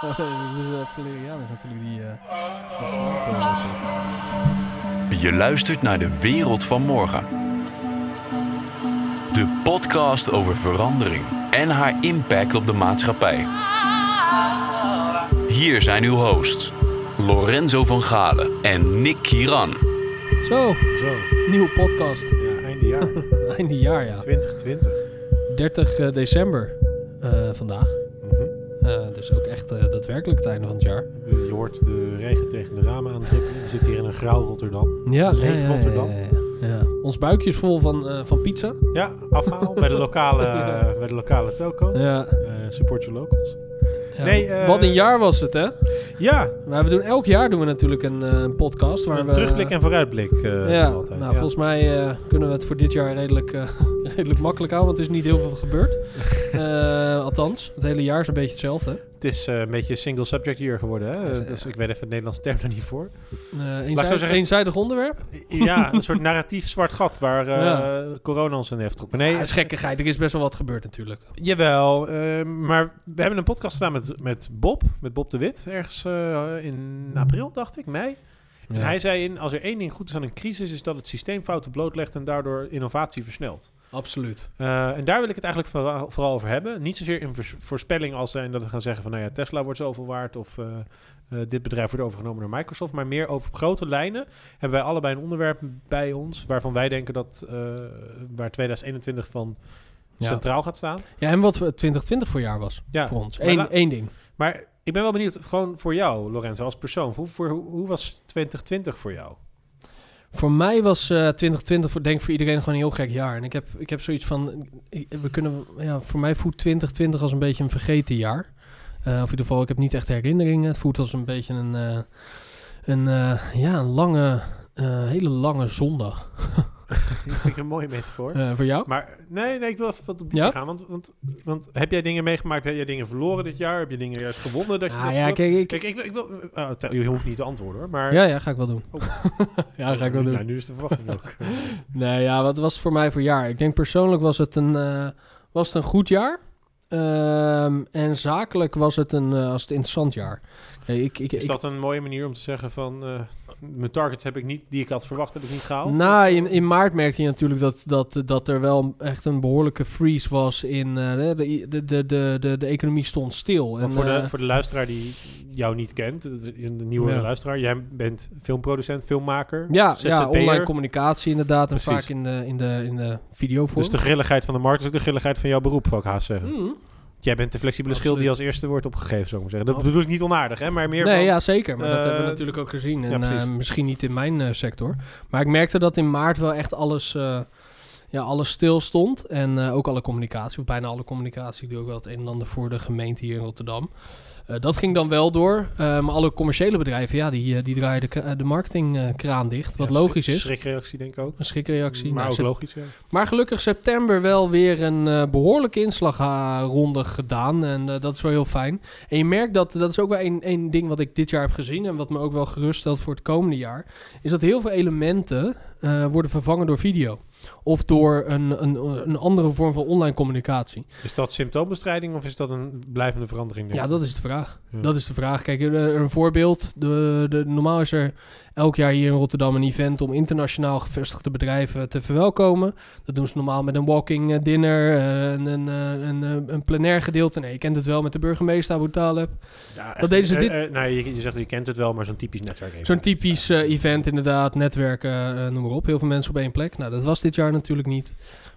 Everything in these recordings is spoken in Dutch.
Valerian is natuurlijk die... Uh, Je luistert naar de wereld van morgen. De podcast over verandering en haar impact op de maatschappij. Hier zijn uw hosts, Lorenzo van Galen en Nick Kiran. Zo, Zo, nieuwe podcast. ja, einde jaar. Einde jaar, ja. 2020. 30 eh, december eh, vandaag. Eh, dus ook echt eh, daadwerkelijk het einde van het jaar. Je hoort de regen tegen de ramen aandruppelen. We zitten hier in een grauw Rotterdam. Ja, Leeg ja, ja, ja, Rotterdam. ja. Ons buikje is vol van, eh, van pizza. Ja, afhaal bij de lokale, bij de lokale toko. Ja. Support your locals. Nee, eh, Wat een jaar was het, hè? Ja, Maar we doen elk jaar doen we natuurlijk een, eh, een podcast. Waar een we, terugblik en vooruitblik. eh, ja, altijd. nou, ja. volgens mij eh, kunnen we het voor dit jaar redelijk, eh, redelijk makkelijk houden. Want er is niet heel veel gebeurd. Eh, althans, het hele jaar is een beetje hetzelfde. Het is eh, een beetje single subject year geworden. Hè? Ja, dus ik weet even het Nederlandse term er niet voor. Zo eenzijdig, zeggen- eenzijdig onderwerp. Ja, een soort narratief zwart gat waar eh, Ja. corona ons in heeft getrokken. Nee, dat is gekkigheid. Er is best wel wat gebeurd natuurlijk. Jawel, maar we hebben een podcast gedaan met, met Bob, met Bob de Wit, ergens in april, dacht ik, mei. En hij zei in, als er één ding goed is aan een crisis, is dat het systeem fouten blootlegt en daardoor innovatie versnelt. Absoluut. Eh, en daar wil ik het eigenlijk vooral, vooral over hebben. Niet zozeer in vers- voorspelling als in dat we gaan zeggen van, nou ja, Tesla wordt zoveel waard of eh, eh, dit bedrijf wordt overgenomen door Microsoft, maar meer over grote lijnen hebben wij allebei een onderwerp bij ons waarvan wij denken dat eh, waar 2021 van Ja. centraal gaat staan. Ja, en wat voor 2020 voor jaar was Ja, voor ons. Eén, één ding. Maar ik ben wel benieuwd, gewoon voor jou, Lorenzo, als persoon. Hoe, hoe, was 2020 voor jou? Voor mij was eh 2020 voor, denk ik voor iedereen gewoon een heel gek jaar. En ik heb, ik heb zoiets van, we kunnen, ja, voor mij voelt 2020 als een beetje een vergeten jaar. Eh, of in ieder geval, ik heb niet echt herinneringen. Het voelt als een beetje een, eh, een, eh, ja, een lange, eh, hele lange zondag. Dat vind ik een mooie metafoor. Eh, voor jou? Maar nee, nee, ik wil even wat op die Ja? gaan. Want, want, want heb jij dingen meegemaakt? Heb jij dingen verloren dit jaar? Heb je dingen juist gewonnen? Dat je Ah, dat ja, kijk, ik, Kijk, ik, wil- ik wil... tel- je hoeft niet te antwoorden, hoor. Maar, ja, ja, ga ik wel doen. Oh. ja, ga ik wel doen. Nou, nu is de verwachting ook. Nee, ja, wat was het voor mij voor jaar? Ik denk persoonlijk was het een, eh, was het een goed jaar. Ehm, en zakelijk was het een, eh, was het een interessant jaar. Ik, ik, Is ik- dat een mooie manier om te zeggen van... eh, mijn targets heb ik niet, die ik had verwacht, heb ik niet gehaald? nou, in, in maart merkte je natuurlijk dat, dat, dat er wel echt een behoorlijke freeze was in eh, de, de, de, de, de, economie stond stil. Want en, voor, de, eh, voor de luisteraar die jou niet kent, de, de nieuwe Ja. luisteraar, jij bent filmproducent, filmmaker, ja, ja, online communicatie inderdaad. En vaak in de, in de, in de videovorm. Dus de grilligheid van de markt is ook de grilligheid van jouw beroep, zou ik haast zeggen. Mm. Jij bent de flexibele schil die als eerste wordt opgegeven, zou ik maar zeggen. Dat bedoel ik niet onaardig, hè, maar meer Nee, van... ja, zeker. Maar dat eh, hebben we natuurlijk ook gezien. En ja, eh, misschien niet in mijn eh, sector. Maar ik merkte dat in maart wel echt alles, ja, alles stil stond. En ook alle communicatie, of bijna alle communicatie. Ik doe ook wel het een en ander voor de gemeente hier in Rotterdam. Eh, dat ging dan wel door. Eh, maar alle commerciële bedrijven, ja, die, eh, die draaien de, de marketingkraan dicht. Wat Ja, logisch is. Schrikreactie denk ik ook. Een schrikreactie. Maar Nou, ook logisch, ja. maar gelukkig september wel weer een eh, behoorlijke inslagronde gedaan. En dat is wel heel fijn. En je merkt dat, dat is ook wel één één ding wat ik dit jaar heb gezien. En wat me ook wel geruststelt voor het komende jaar. Is dat heel veel elementen eh, worden vervangen door video. Of door een, een, een andere vorm van online communicatie. Is dat symptoombestrijding of is dat een blijvende verandering? Ja, dat is de vraag. Ja. Dat is de vraag. Kijk, een voorbeeld. De, de, normaal is er elk jaar hier in Rotterdam een event om internationaal gevestigde bedrijven te verwelkomen. Dat doen ze normaal met een walking eh, dinner, eh, een, een, een, een plenair gedeelte. Nee, je kent het wel met de burgemeester Abu Talib. Ja, dat deden ze dit- nou, je, je zegt je kent het wel, maar zo'n typisch netwerk. Zo'n typisch event inderdaad, netwerken, noem maar op. Heel veel mensen op één plek. Nou, dat was dit jaar natuurlijk niet.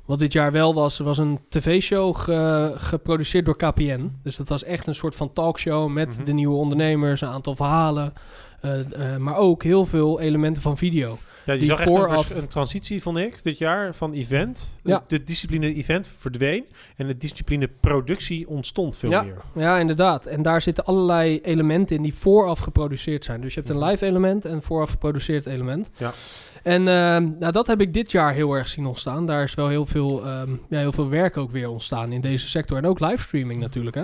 Wat dit jaar wel was, was een tv-show ge- geproduceerd door KPN. Dus dat was echt een soort van talkshow met Mhm. de nieuwe ondernemers, een aantal verhalen. eh, eh, maar ook heel veel elementen van video. Ja, je die zag echt een, vooraf- vers- een transitie, vond ik, dit jaar van event. Ja. De discipline event verdween en de discipline productie ontstond veel Ja. meer. Ja, inderdaad. En daar zitten allerlei elementen in die vooraf geproduceerd zijn. Dus je hebt een Mhm. live element en een vooraf geproduceerd element. Ja. En ehm, nou, dat heb ik dit jaar heel erg zien ontstaan. Daar is wel heel veel, ehm, ja, heel veel werk ook weer ontstaan in deze sector. En ook livestreaming natuurlijk. Hè?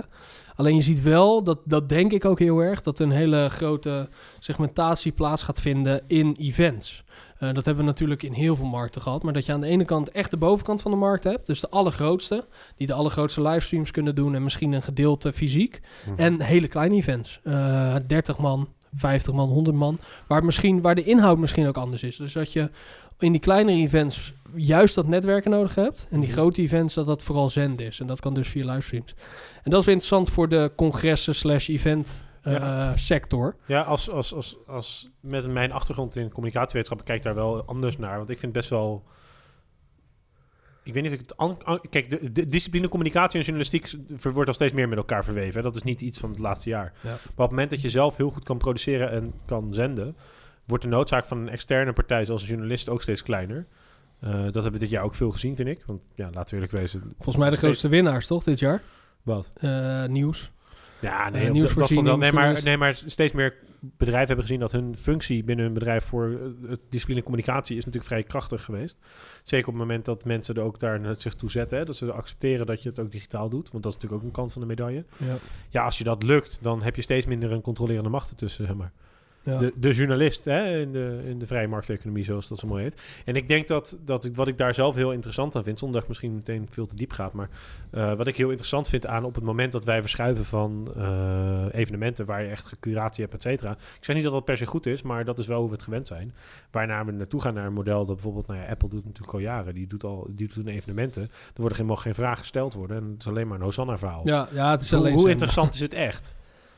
Alleen je ziet wel, dat, dat denk ik ook heel erg, dat een hele grote segmentatie plaats gaat vinden in events. Eh, dat hebben we natuurlijk in heel veel markten gehad. Maar dat je aan de ene kant echt de bovenkant van de markt hebt. Dus de allergrootste. Die de allergrootste livestreams kunnen doen. En misschien een gedeelte fysiek. Mhm. En hele kleine events. Eh 30 man, 50 man, 100 man. Waar, misschien, waar de inhoud misschien ook anders is. Dus dat je in die kleinere events juist dat netwerken nodig hebt. En die Mhm. grote events dat dat vooral zend is. En dat kan dus via livestreams. En dat is weer interessant voor de congressen slash event eh, Ja. sector. Ja, als, als, als, als met mijn achtergrond in communicatiewetenschappen kijk ik daar wel anders naar. Want ik vind best wel. Ik weet niet of ik het. an- Kijk, de, de discipline communicatie en journalistiek wordt al steeds meer met elkaar verweven. hè. Dat is niet iets van het laatste jaar. Ja. Maar op het moment dat je zelf heel goed kan produceren en kan zenden, wordt de noodzaak van een externe partij zoals een journalist ook steeds kleiner. Eh, dat hebben we dit jaar ook veel gezien, vind ik. Want ja, laten we eerlijk wezen. Volgens mij de steeds- grootste winnaars, toch, dit jaar? Wat? Eh, nieuws. Ja, Eh, nee, dat- nieuwsvoorziening, dat wel. nee, maar, nee, maar steeds meer bedrijven hebben gezien dat hun functie binnen hun bedrijf voor eh, het discipline communicatie is natuurlijk vrij krachtig geweest. Zeker op het moment dat mensen er ook daar naar zich toe zetten. Hè, dat ze accepteren dat je het ook digitaal doet. Want dat is natuurlijk ook een kant van de medaille. Ja. Ja, als je dat lukt, dan heb je steeds minder een controlerende macht ertussen, zeg maar. Ja. De, de journalist hè, in, de, in de vrije markteconomie, zoals dat zo mooi heet. En ik denk dat, dat ik, wat ik daar zelf heel interessant aan vind, zonder dat ik misschien meteen veel te diep gaat, maar eh, wat ik heel interessant vind aan op het moment dat wij verschuiven van eh, evenementen waar je echt curatie hebt, et cetera. Ik zeg niet dat dat per se goed is, maar dat is wel hoe we het gewend zijn. Waarna we naartoe gaan naar een model dat bijvoorbeeld, nou ja, Apple doet natuurlijk al jaren, die doet al die doet evenementen. Er worden helemaal geen vragen gesteld worden en het is alleen maar een Hosanna-verhaal. Ja, ja, het is hoe alleen hoe zo. interessant is het echt?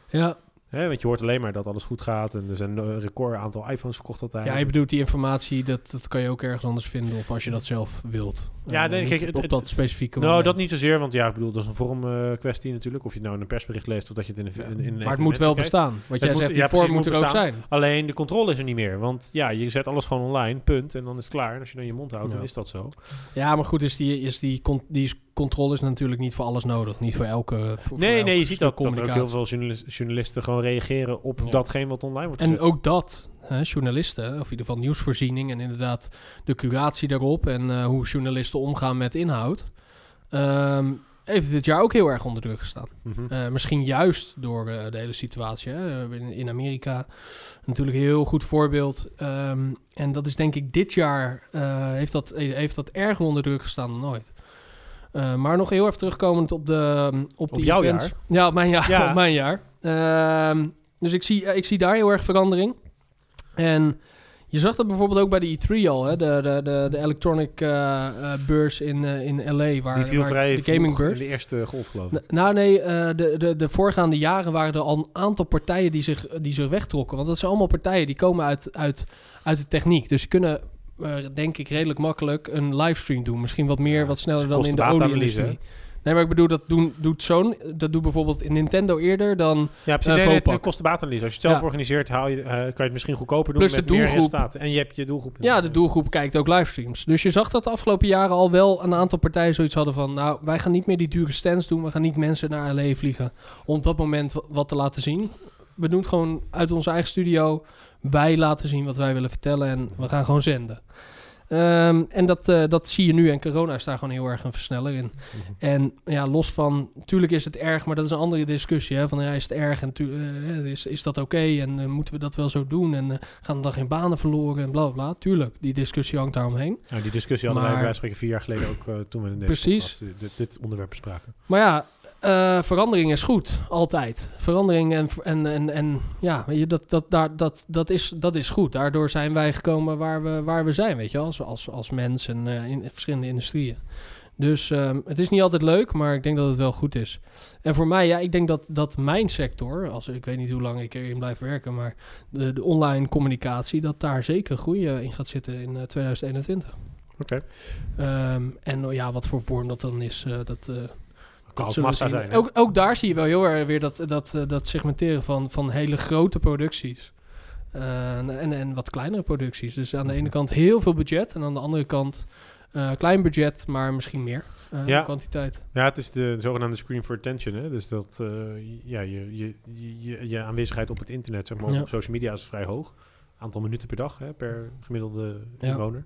Ja. Hè, want je hoort alleen maar dat alles goed gaat en er zijn een record aantal iPhones verkocht altijd. ja, je bedoelt die informatie, dat, dat kan je ook ergens anders vinden. Of als je dat zelf wilt. Ja, Eh, nee, kijk, op, het- op het- dat specifieke Nou, moment. dat niet zozeer, want ja, ik bedoel, dat is een vorm eh, kwestie natuurlijk. Of je nou in een persbericht leest of dat je het in een, in, in een maar het moet wel bestaan. Wat jij moet- zegt, ja, die precies, vorm moet moet er ook zijn. Alleen de controle is er niet meer, want ja, je zet alles gewoon online, punt, en dan is het klaar. En als je dan je mond houdt, dan Ja. is dat zo. Ja, maar goed, is die, is die, con- die is- controle is natuurlijk niet voor alles nodig. Niet voor elke voor- nee, nee, je ziet dat, dat er ook heel veel journalis- journalisten gewoon reageren op Ja. datgene wat online wordt En ook dat, hè, journalisten, of in ieder geval nieuwsvoorziening en inderdaad de curatie daarop en eh, hoe journalisten omgaan met inhoud, ehm, heeft dit jaar ook heel erg onder druk gestaan. Mhm. Eh, misschien juist door eh, de hele situatie. Hè? In, in Amerika natuurlijk een heel goed voorbeeld. Ehm, en dat is denk ik dit jaar heeft, dat, heeft dat erger onder druk gestaan dan ooit. Eh, maar nog heel even terugkomend op de op, Op die jouw events. jaar? Ja, op mijn jaar. Ja. Op mijn jaar. Ehm, dus ik zie, eh, ik zie daar heel erg verandering. En je zag dat bijvoorbeeld ook bij de E3 al, hè? De, de, de, de electronic eh, beurs in, in LA, waar, Die viel waar vrij de gaming vroeg beurs. in de eerste golf, geloof ik. Nou nee, de, de, de voorgaande jaren waren er al een aantal partijen die zich, die zich wegtrokken. Want dat zijn allemaal partijen die komen uit, uit, uit de techniek. Dus die kunnen, eh, denk ik, redelijk makkelijk een livestream doen. Misschien wat meer, Ja, wat sneller dan kost in de olieindustrie. Nee, maar ik bedoel, dat doen, doet zo'n... Dat doet bijvoorbeeld in Nintendo eerder dan... Ja, precies. Nee, nee, het kostenbatenanalyse. Als je het zelf Ja. organiseert, haal je, eh, kan je het misschien goedkoper doen Plus met de meer doelgroep. resultaten. En je hebt je doelgroep. Ja, de doelgroep kijkt ook livestreams. Dus je zag dat de afgelopen jaren al wel een aantal partijen zoiets hadden van... Nou, wij gaan niet meer die dure stands doen. We gaan niet mensen naar LA vliegen om op dat moment wa- wat te laten zien. We doen het gewoon uit onze eigen studio. Wij laten zien wat wij willen vertellen en we gaan gewoon zenden. Ehm, en dat, eh, dat zie je nu. En corona is daar gewoon heel erg een versneller in. Mhm. En ja, los van, natuurlijk is het erg, maar dat is een andere discussie. Hè? Van ja, is het erg en eh, is, is dat oké en eh, moeten we dat wel zo doen? En gaan er dan geen banen verloren en bla bla bla. Tuurlijk, die discussie hangt daaromheen. Nou, die discussie hadden wij bij spreken vier jaar geleden ook toen we in deze Precies. podcast dit, dit onderwerp bespraken. Maar ja, eh, verandering is goed, altijd. Verandering en, en, en, en ja, weet je, dat, dat, daar, dat, dat, is, dat is goed. Daardoor zijn wij gekomen waar we, waar we zijn, weet je, als, als, als mens en eh, in verschillende industrieën. Dus ehm, het is niet altijd leuk, maar ik denk dat het wel goed is. En voor mij, ja, ik denk dat, dat mijn sector, als, ik weet niet hoe lang ik erin blijf werken, maar de, de online communicatie, dat daar zeker groei eh, in gaat zitten in eh, 2021. Oké. Ehm, en oh ja, wat voor vorm dat dan is, eh, dat... Kan ook massa zien. zijn. Ook, ook daar zie je wel heel erg weer dat, dat, eh, dat segmenteren van, van hele grote producties. Eh, en, en wat kleinere producties. Dus aan de ene kant heel veel budget. En aan de andere kant eh, klein budget, maar misschien meer eh, Ja. kwantiteit. Ja, het is de zogenaamde screen for attention. Hè? Dus dat eh, ja, je, je, je, je aanwezigheid op het internet, zeg maar, Ja. op social media is vrij hoog. Aantal minuten per dag hè, per gemiddelde Ja. inwoner.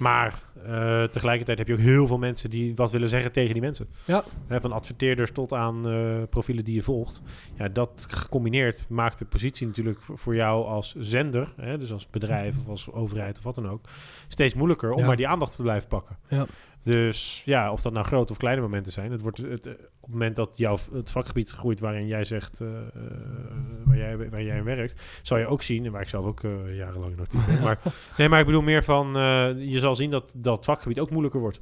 Maar eh, tegelijkertijd heb je ook heel veel mensen die wat willen zeggen tegen die mensen. Ja. Van adverteerders tot aan eh, profielen die je volgt. Ja, dat gecombineerd maakt de positie natuurlijk voor- voor jou als zender, hè, dus als bedrijf of als overheid of wat dan ook, steeds moeilijker om Ja. maar die aandacht te blijven pakken. Ja. Dus ja, of dat nou grote of kleine momenten zijn. Het wordt het, eh, op het moment dat jouw het vakgebied groeit waarin jij zegt, eh, eh, waar, jij, waar jij in werkt, zal je ook zien, en waar ik zelf ook jarenlang nog niet ben. Maar, nee, maar ik bedoel meer van, je zal zien dat dat vakgebied ook moeilijker wordt.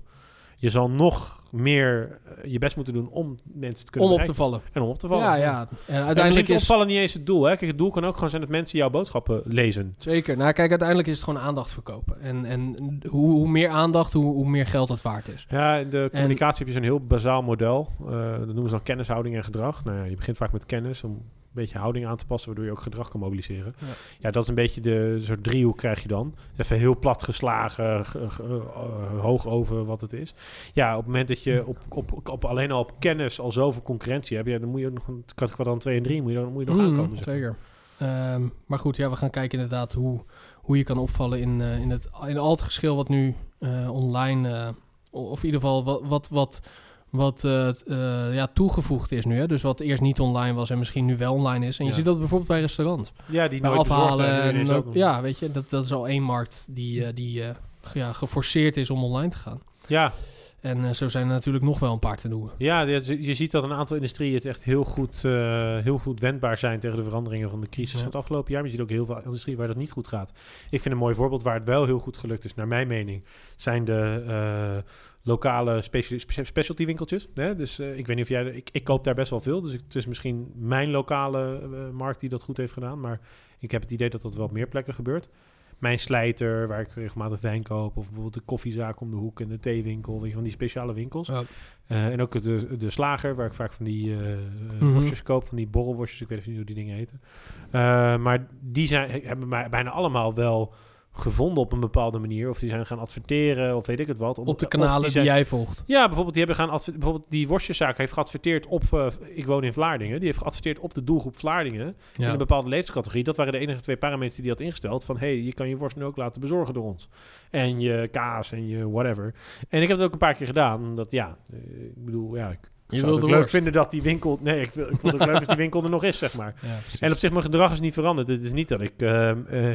Je zal nog meer eh, je best moeten doen om mensen te kunnen Om op te vallen. En om op te vallen. Ja, ja. En Uiteindelijk uiteindelijk is opvallen niet eens het doel. Hè? Kijk, het doel kan ook gewoon zijn dat mensen jouw boodschappen lezen. Zeker. Nou, kijk, uiteindelijk is het gewoon aandacht verkopen. En, en hoe, hoe meer aandacht, hoe, hoe meer geld het waard is. Ja, in de communicatie heb je zo'n heel bazaal model. Eh, dat noemen ze dan kennishouding en gedrag. Nou ja, je begint vaak met kennis om beetje houding aan te passen, waardoor je ook gedrag kan mobiliseren. Ja. Ja, dat is een beetje de soort driehoek krijg je dan. Even heel plat geslagen, ge- ge- eh, hoog over wat het is. Ja, op het moment dat je op, op, op, alleen al op kennis al zoveel concurrentie hebt, ja, dan moet je nog een kwadrant 2 en 3 moet je dan, moet je nog Mm, aankomen. zeg zeker. Ehm, maar goed, ja, we gaan kijken inderdaad hoe, hoe je kan opvallen in, eh, in, het, in al het geschil wat nu eh, online, of in ieder geval wat, wat, wat, wat eh, eh, ja, toegevoegd is nu. Hè? Dus wat eerst niet online was en misschien nu wel online is. En je Ja. ziet dat bijvoorbeeld bij restaurants. Ja, die Bij nooit afhalen. En ook- ja, weet je, dat, dat is al één markt die, eh, die ja, geforceerd is om online te gaan. ja, En zo zijn er natuurlijk nog wel een paar te noemen. Ja, je, je ziet dat een aantal industrieën het echt heel goed, heel goed wendbaar zijn tegen de veranderingen van de crisis Ja. van het afgelopen jaar. Maar je ziet ook heel veel industrieën waar dat niet goed gaat. Ik vind een mooi voorbeeld waar het wel heel goed gelukt is, naar mijn mening, zijn de lokale special, spe- specialty winkeltjes. Hè? Dus eh, ik weet niet of jij, ik, ik koop daar best wel veel. Dus ik- het is misschien mijn lokale eh, markt die dat goed heeft gedaan. Maar ik heb het idee dat dat wel op meer plekken gebeurt. Mijn slijter, waar ik regelmatig wijn koop. Of bijvoorbeeld de koffiezaak om de hoek en de theewinkel. Weet je, van die speciale winkels. Ja. Eh, en ook de, de slager, waar ik vaak van die Mhm. worstjes koop, van die borrelworstjes. Ik weet even niet hoe die dingen heten. Maar die zijn, hebben mij bijna allemaal wel gevonden op een bepaalde manier. Of die zijn gaan adverteren, of weet ik het wat. Om- Op de kanalen die, zijn- jij volgt. Ja, bijvoorbeeld die hebben gaan bijvoorbeeld die worstjeszaak heeft geadverteerd op. eh, ik woon in Vlaardingen. Die heeft geadverteerd op de doelgroep Vlaardingen in Ja. een bepaalde leeftijdscategorie. Dat waren de enige twee parameters die hij had ingesteld. Van hey, je kan je worst nu ook laten bezorgen door ons. En je kaas en je whatever. En ik heb het ook een paar keer gedaan. Omdat ja, eh, ik bedoel, ja, ik Je zou het leuk worst. vinden dat die winkel. Nee, ik, wil, ik vond het ook leuk als die winkel er nog is, zeg maar. Ja. En op zich, mijn gedrag is niet veranderd. Het is niet dat ik. ehm, eh,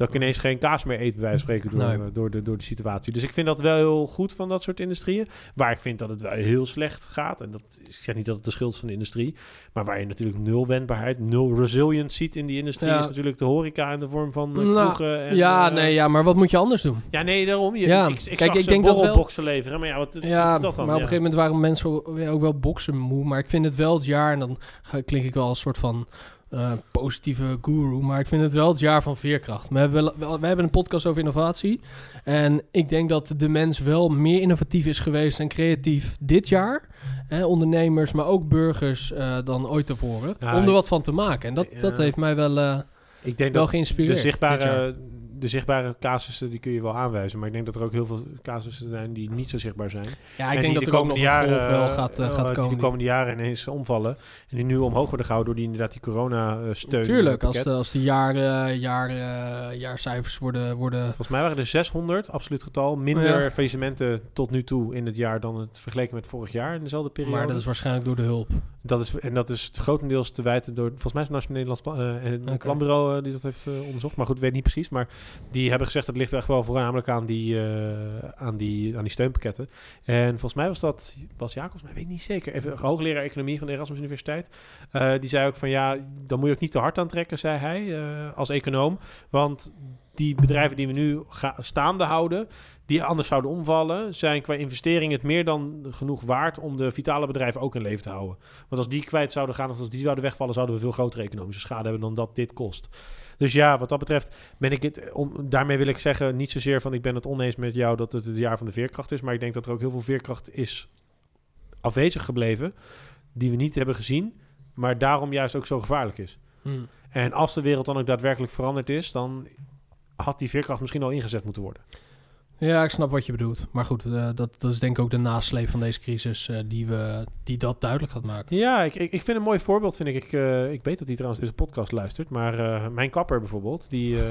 dat ik ineens geen kaas meer eet, bij wijze van spreken, door, Nee. eh, door, de, door de situatie. Dus ik vind dat wel heel goed van dat soort industrieën. Waar ik vind dat het wel heel slecht gaat. En dat, ik zeg niet dat het de schuld is van de industrie. Maar waar je natuurlijk nul wendbaarheid, nul resilience ziet in die industrie... Ja. is natuurlijk de horeca in de vorm van Nou, kroegen. En, ja, eh, nee, ja, maar wat moet je anders doen? Ja, nee, daarom. Je, Ja, ik, ik kijk, ik ze denk dat wel- leveren. Maar ja, wat is, ja, is dat dan? maar op een gegeven moment waren mensen ook, wel boksen moe. Maar ik vind het wel het jaar, en dan klink ik wel als soort van eh, positieve guru. Maar ik vind het wel het jaar van veerkracht. We hebben, wel- wel- we hebben een podcast over innovatie. En ik denk dat de mens wel meer innovatief is geweest en creatief dit jaar. Hè, ondernemers, maar ook burgers eh, dan ooit tevoren. Ja, om er wat van te maken. En dat, Ja. dat heeft mij wel, eh, Ik denk wel dat geïnspireerd. de zichtbare, de zichtbare casussen, die kun je wel aanwijzen. Maar ik denk dat er ook heel veel casussen zijn die niet zo zichtbaar zijn. Ja, En ik denk die dat de er ook nog een golf jaren, wel gaat, eh, eh, gaat die komen. de komende jaren ineens omvallen. En die nu omhoog worden gehouden door die, inderdaad die corona-steun. Tuurlijk, als de, als de jaar, eh, jaar, eh, jaarcijfers worden, worden Volgens mij waren er 600, absoluut getal, minder Ja. faillissementen tot nu toe in het jaar dan het vergeleken met vorig jaar in dezelfde periode. Maar dat is waarschijnlijk door de hulp. Dat is, en dat is grotendeels te wijten door, volgens mij is het Nationaal Nederlands eh. Planbureau eh, die dat heeft eh, onderzocht. Maar goed, weet niet precies. Maar die hebben gezegd dat ligt echt wel voornamelijk aan die, aan die, aan die steunpakketten. En volgens mij was dat Bas Jacobs, maar ik weet niet zeker. Even hoogleraar economie van de Erasmus Universiteit. Die zei ook van ja, dan moet je ook niet te hard aantrekken, zei hij, als econoom. Want die bedrijven die we nu staande houden, die anders zouden omvallen, zijn qua investering het meer dan genoeg waard om de vitale bedrijven ook in leven te houden. Want als die kwijt zouden gaan of als die zouden wegvallen, zouden we veel grotere economische schade hebben dan dat dit kost. Dus ja, wat dat betreft ben ik het. Om, daarmee wil ik zeggen, niet zozeer van ik ben het oneens met jou dat het het jaar van de veerkracht is. Maar ik denk dat er ook heel veel veerkracht is afwezig gebleven. Die we niet hebben gezien. Maar daarom juist ook zo gevaarlijk is. En als de wereld dan ook daadwerkelijk veranderd is, dan had die veerkracht misschien al ingezet moeten worden. Ja, ik snap wat je bedoelt. Maar goed, eh, dat, dat is denk ik ook de nasleep van deze crisis eh, die, we, die dat duidelijk gaat maken. Ja, ik, ik, ik vind een mooi voorbeeld, vind ik. Ik, eh, ik weet dat hij trouwens deze podcast luistert. Maar mijn kapper bijvoorbeeld, die...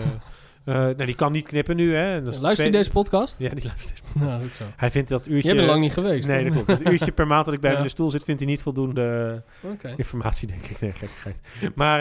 eh, Eh, nou, die kan niet knippen nu, hè. En dat is Luister je twee- deze podcast? Ja, die luistert deze. Goed zo. Hij vindt dat uurtje... Jij bent lang niet geweest. Nee, dat klopt. Dat uurtje per maand dat ik bij hem in de stoel zit, vindt hij niet voldoende Oké. informatie, denk ik. Nee, gekkigheid. Maar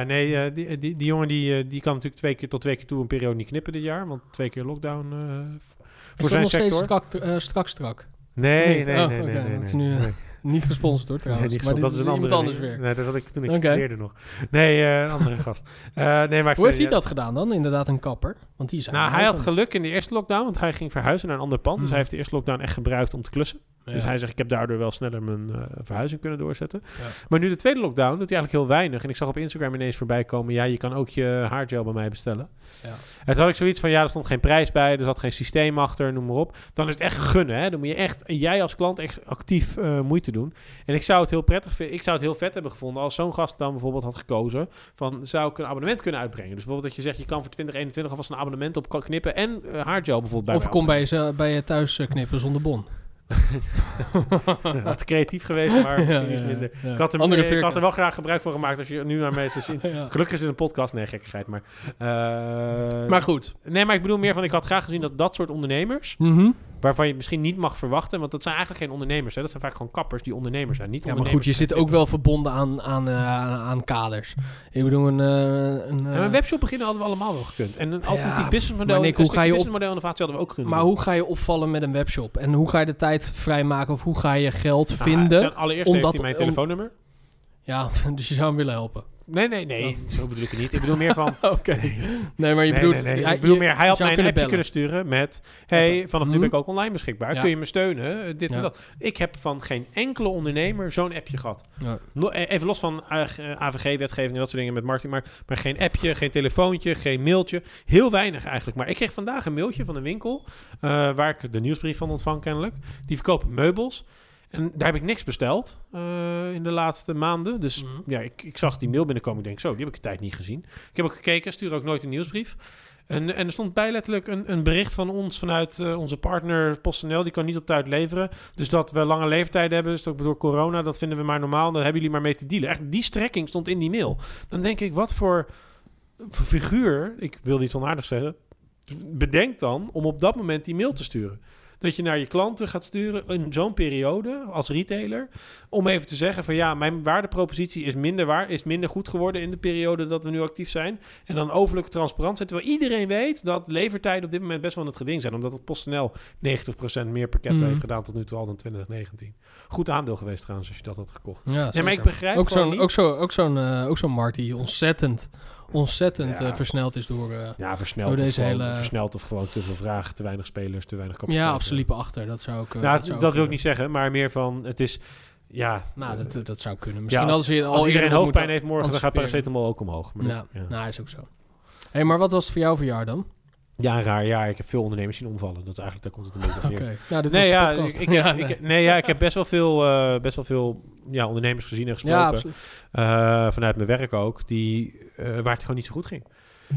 eh, nee, eh, die, die, die jongen die, eh, die kan natuurlijk twee keer tot twee keer toe een periode niet knippen dit jaar. Want twee keer lockdown eh, Is voor dat zijn nog steeds sector. strak, eh, strak, strak? Nee, nee, Oh, nee, oké, nee, nee, dat is nee, nu, eh, nee. Niet gesponsord hoor trouwens. maar dit dat is is een iemand andere anders weer. Nee, dat had ik toen ik studeerde nog. Nee, eh, een andere gast. Eh, nee, maar Hoe heeft hij dat gedaan dan? Inderdaad een kapper? Want die zijn Nou, hij had geluk in de eerste lockdown, want hij ging verhuizen naar een ander pand. Dus Hmm. hij heeft de eerste lockdown echt gebruikt om te klussen. Ja. Dus hij zegt, ik heb daardoor wel sneller mijn eh, verhuizing kunnen doorzetten. Ja. Maar nu de tweede lockdown doet hij eigenlijk heel weinig. En ik zag op Instagram ineens voorbij komen, ja, je kan ook je haargel bij mij bestellen. Ja. En toen had ik zoiets van, ja, er stond geen prijs bij, er zat geen systeem achter, noem maar op. Dan is het echt gunnen, hè. Dan moet je echt, jij als klant echt actief moeite doen. En ik zou het heel prettig vinden, ik zou het heel vet hebben gevonden als zo'n gast dan bijvoorbeeld had gekozen van, zou ik een abonnement kunnen uitbrengen? Dus bijvoorbeeld dat je zegt, je kan voor 2021 alvast een abonnement op kan knippen en eh, haargel bijvoorbeeld bij Of kom bij je, bij je thuis eh, knippen zonder bon. Had creatief geweest, maar misschien iets minder. Ik had, er, Andere ik had er wel graag gebruik van gemaakt als je nu naar zien. Ja. Gelukkig is het een podcast. Nee, gekkigheid. Maar, eh, Maar goed. nee, maar ik bedoel meer van... Ik had graag gezien dat dat soort ondernemers... Mhm. waarvan je misschien niet mag verwachten... want dat zijn eigenlijk geen ondernemers. Hè? Dat zijn vaak gewoon kappers die ondernemers zijn. Niet Ja, maar goed, je zit ook wel verbonden aan, aan, eh, aan, kaders. Ik bedoel, een... eh, een Ja, een webshop beginnen hadden we allemaal wel gekund. En een alternatief Ja, businessmodel... maar een hoe ga je op- businessmodel innovatie hadden we ook kunnen maar hoe ga je opvallen met een webshop? En hoe ga je de tijd vrijmaken? Of hoe ga je geld Nou, vinden? ten allereerst omdat- heeft hij mijn om- telefoonnummer. Ja, dus je zou hem willen helpen. Nee, nee, nee. Zo bedoel ik het niet. Ik bedoel meer van... Oké. Nee, maar je nee, bedoelt... nee, hij- ik bedoel meer, hij had mij een appje bellen. kunnen sturen met... hey, vanaf nu Mhm. ben ik ook online beschikbaar. Ja. Kun je me steunen? Eh, Dit Ja. en dat. Ik heb van geen enkele ondernemer zo'n appje gehad. Ja. No- eh, even los van eh, AVG-wetgeving en dat soort dingen met marketing. Maar, maar geen appje, geen telefoontje, geen mailtje. Heel weinig eigenlijk. Maar ik kreeg vandaag een mailtje van een winkel... waar ik de nieuwsbrief van ontvang kennelijk. Die verkopen meubels. En daar heb ik niks besteld eh, in de laatste maanden. Dus Mhm. ja, ik, ik zag die mail binnenkomen. Ik denk, zo, die heb ik een tijd niet gezien. Ik heb ook gekeken, stuur ook nooit een nieuwsbrief. En, en er stond bij letterlijk een, een bericht van ons vanuit eh, onze partner PostNL. Die kan niet op tijd leveren. Dus dat we lange leeftijden hebben, dus ook door corona, dat vinden we maar normaal. Daar hebben jullie maar mee te dealen. Echt, die strekking stond in die mail. Dan denk ik, wat voor, voor figuur, ik wil niet onaardig zeggen, bedenk dan om op dat moment die mail te sturen. Dat je naar je klanten gaat sturen in zo'n periode als retailer. Om even te zeggen van ja, mijn waardepropositie is minder, waar, is minder goed geworden in de periode dat we nu actief zijn. En dan overlijk transparant zijn. Terwijl iedereen weet dat levertijden op dit moment best wel het geding zijn. Omdat het PostNL 90% meer pakketten Mhm. heeft gedaan tot nu toe al dan 2019. Goed aandeel geweest trouwens als je dat had gekocht. Ja, Nee, maar ik begrijp ook zo'n, niet- ook, zo, ook, zo'n, eh, ook zo'n markt die ontzettend, ontzettend Ja. eh, versneld is door... eh, Ja, versneld, Door deze gewoon, hele- versneld of gewoon te veel vragen, te weinig spelers, te weinig capaciteit. ja, of ze liepen achter. Dat zou ook... eh, Nou, dat, zou dat ook wil ik niet zeggen, maar meer van het is... Ja, Nou, dat, dat zou kunnen. Misschien als- al iedereen hoofdpijn heeft morgen, dan gaat paracetamol ook omhoog. Maar Ja, dat- ja. nou, is ook zo. hey, maar wat was het voor jou verjaar dan? Ja, een raar jaar. Ik heb veel ondernemers zien omvallen. Dat is eigenlijk, daar komt het een beetje op Oké. Nou, dit Nee, ja, ik, heb- nee. ik, nee, ja, ik heb best wel veel, best wel veel ja, ondernemers gezien en gesproken. ja, vanuit mijn werk ook, die, eh, waar het gewoon niet zo goed ging.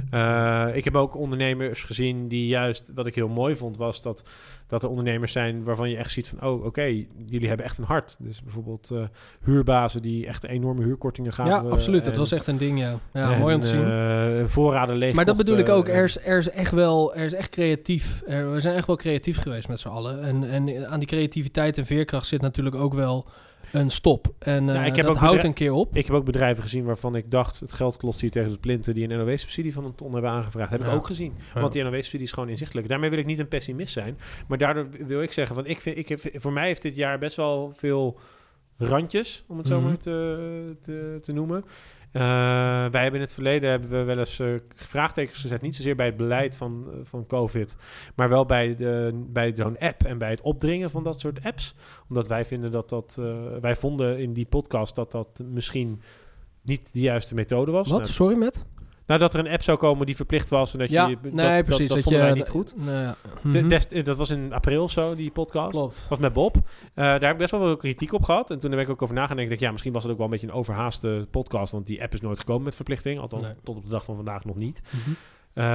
Eh, ik heb ook ondernemers gezien die juist, wat ik heel mooi vond, was dat, dat er ondernemers zijn waarvan je echt ziet van, oh oké, jullie hebben echt een hart. Dus bijvoorbeeld eh, huurbazen die echt enorme huurkortingen gaven. Ja, absoluut. Dat en- was echt een ding, ja. Ja, en, mooi om te zien. voorraden leeg. Maar dat bedoel ik ook. Er is, er is echt wel, er is echt creatief. Er, we zijn echt wel creatief geweest met z'n allen. En, en aan die creativiteit en veerkracht zit natuurlijk ook wel een stop. En eh, Ja, ik heb dat ook houdt een keer op. Ik heb ook bedrijven gezien waarvan ik dacht... het geld klotst hier tegen de plinten... die een NOW-subsidie van een ton hebben aangevraagd. heb ik ook gezien. Want die NOW-subsidie is gewoon inzichtelijk. Daarmee wil ik niet een pessimist zijn. Maar daardoor wil ik zeggen... Van ik vind, ik heb, voor mij heeft dit jaar best wel veel randjes... om het zo Mhm. maar te, te, te noemen. Eh, wij hebben in het verleden hebben we wel eens eh, vraagtekens gezet. Niet zozeer bij het beleid van, eh, van COVID, maar wel bij, de, bij zo'n app en bij het opdringen van dat soort apps. Omdat wij vinden dat dat. wij vonden in die podcast dat dat misschien niet de juiste methode was. Wat? Nou, Sorry, met? Nou, dat er een app zou komen die verplicht was. En dat Ja, je, nee, dat, precies. Dat, dat dat vonden je, wij niet goed. Nee, ja. De- Mhm. dat was in april of zo, die podcast. Klopt. was met Bob. Eh, daar heb ik best wel veel kritiek op gehad. En toen heb ik ook over nagedacht. Ik denk, ja, misschien was het ook wel een beetje een overhaaste podcast. Want die app is nooit gekomen met verplichting. Althans, Nee. tot op de dag van vandaag nog niet. Eh,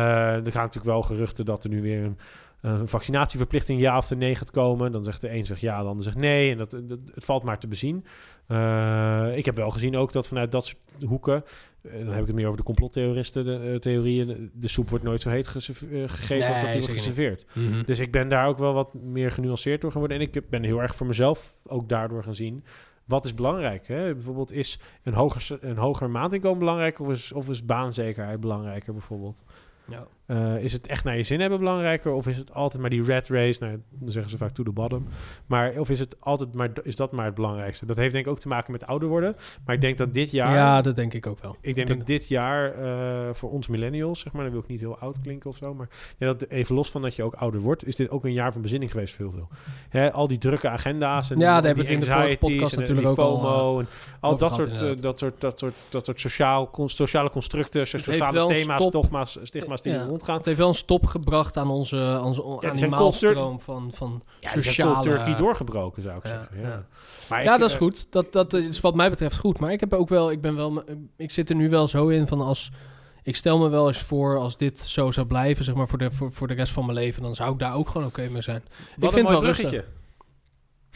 er gaan natuurlijk wel geruchten dat er nu weer een, een vaccinatieverplichting ja of nee gaat komen. Dan zegt de een zegt ja, de ander zegt nee. En dat, dat- het valt maar te bezien. Eh, ik heb wel gezien ook dat vanuit dat soort hoeken... eh, dan heb ik het meer over de complottheoristen, de eh, theorieën. De, soep wordt nooit zo heet eh, gegeten Nee, als dat die wordt geserveerd. Dus ik ben daar ook wel wat meer genuanceerd door geworden. En ik ben heel erg voor mezelf ook daardoor gaan zien. Wat is belangrijk? Hè? Bijvoorbeeld is een hoger, een hoger maandinkomen belangrijk of is, of is baanzekerheid belangrijker bijvoorbeeld? Ja. Eh, is het echt naar je zin hebben belangrijker? Of is het altijd maar die red race? Nou, dan zeggen ze vaak to the bottom. Maar of is het altijd maar, is dat maar het belangrijkste? Dat heeft denk ik ook te maken met ouder worden. Maar ik denk dat dit jaar... Ja, dat denk ik ook wel. Ik denk denk dat dit jaar eh, voor ons millennials, zeg maar, dan wil ik niet heel oud klinken of zo, maar ja, dat even los van dat je ook ouder wordt, is dit ook een jaar van bezinning geweest voor heel veel. Hè, al die drukke agenda's en Ja, daar die hebben we in de podcast en natuurlijk ook al, FOMO en al dat gehad, soort, eh, dat soort, dat soort, dat soort sociaal, con- sociale constructen, sociale thema's, dogma's, stigma's die Ja. Rondgaan. Het heeft wel een stop gebracht aan onze, onze zijn animaalstroom van, van Ja, sociale... turkey doorgebroken, zou ik Ja, zeggen. Ja, ja. Maar ja, ik, dat is eh, goed. Dat, dat is wat mij betreft goed. Maar ik heb ook wel, ik ben wel, ik zit er nu wel zo in van als, ik stel me wel eens voor als dit zo zou blijven, zeg maar voor de, voor, voor de rest van mijn leven, dan zou ik daar ook gewoon oké mee zijn. Wat ik een vind het mooi wel rustig.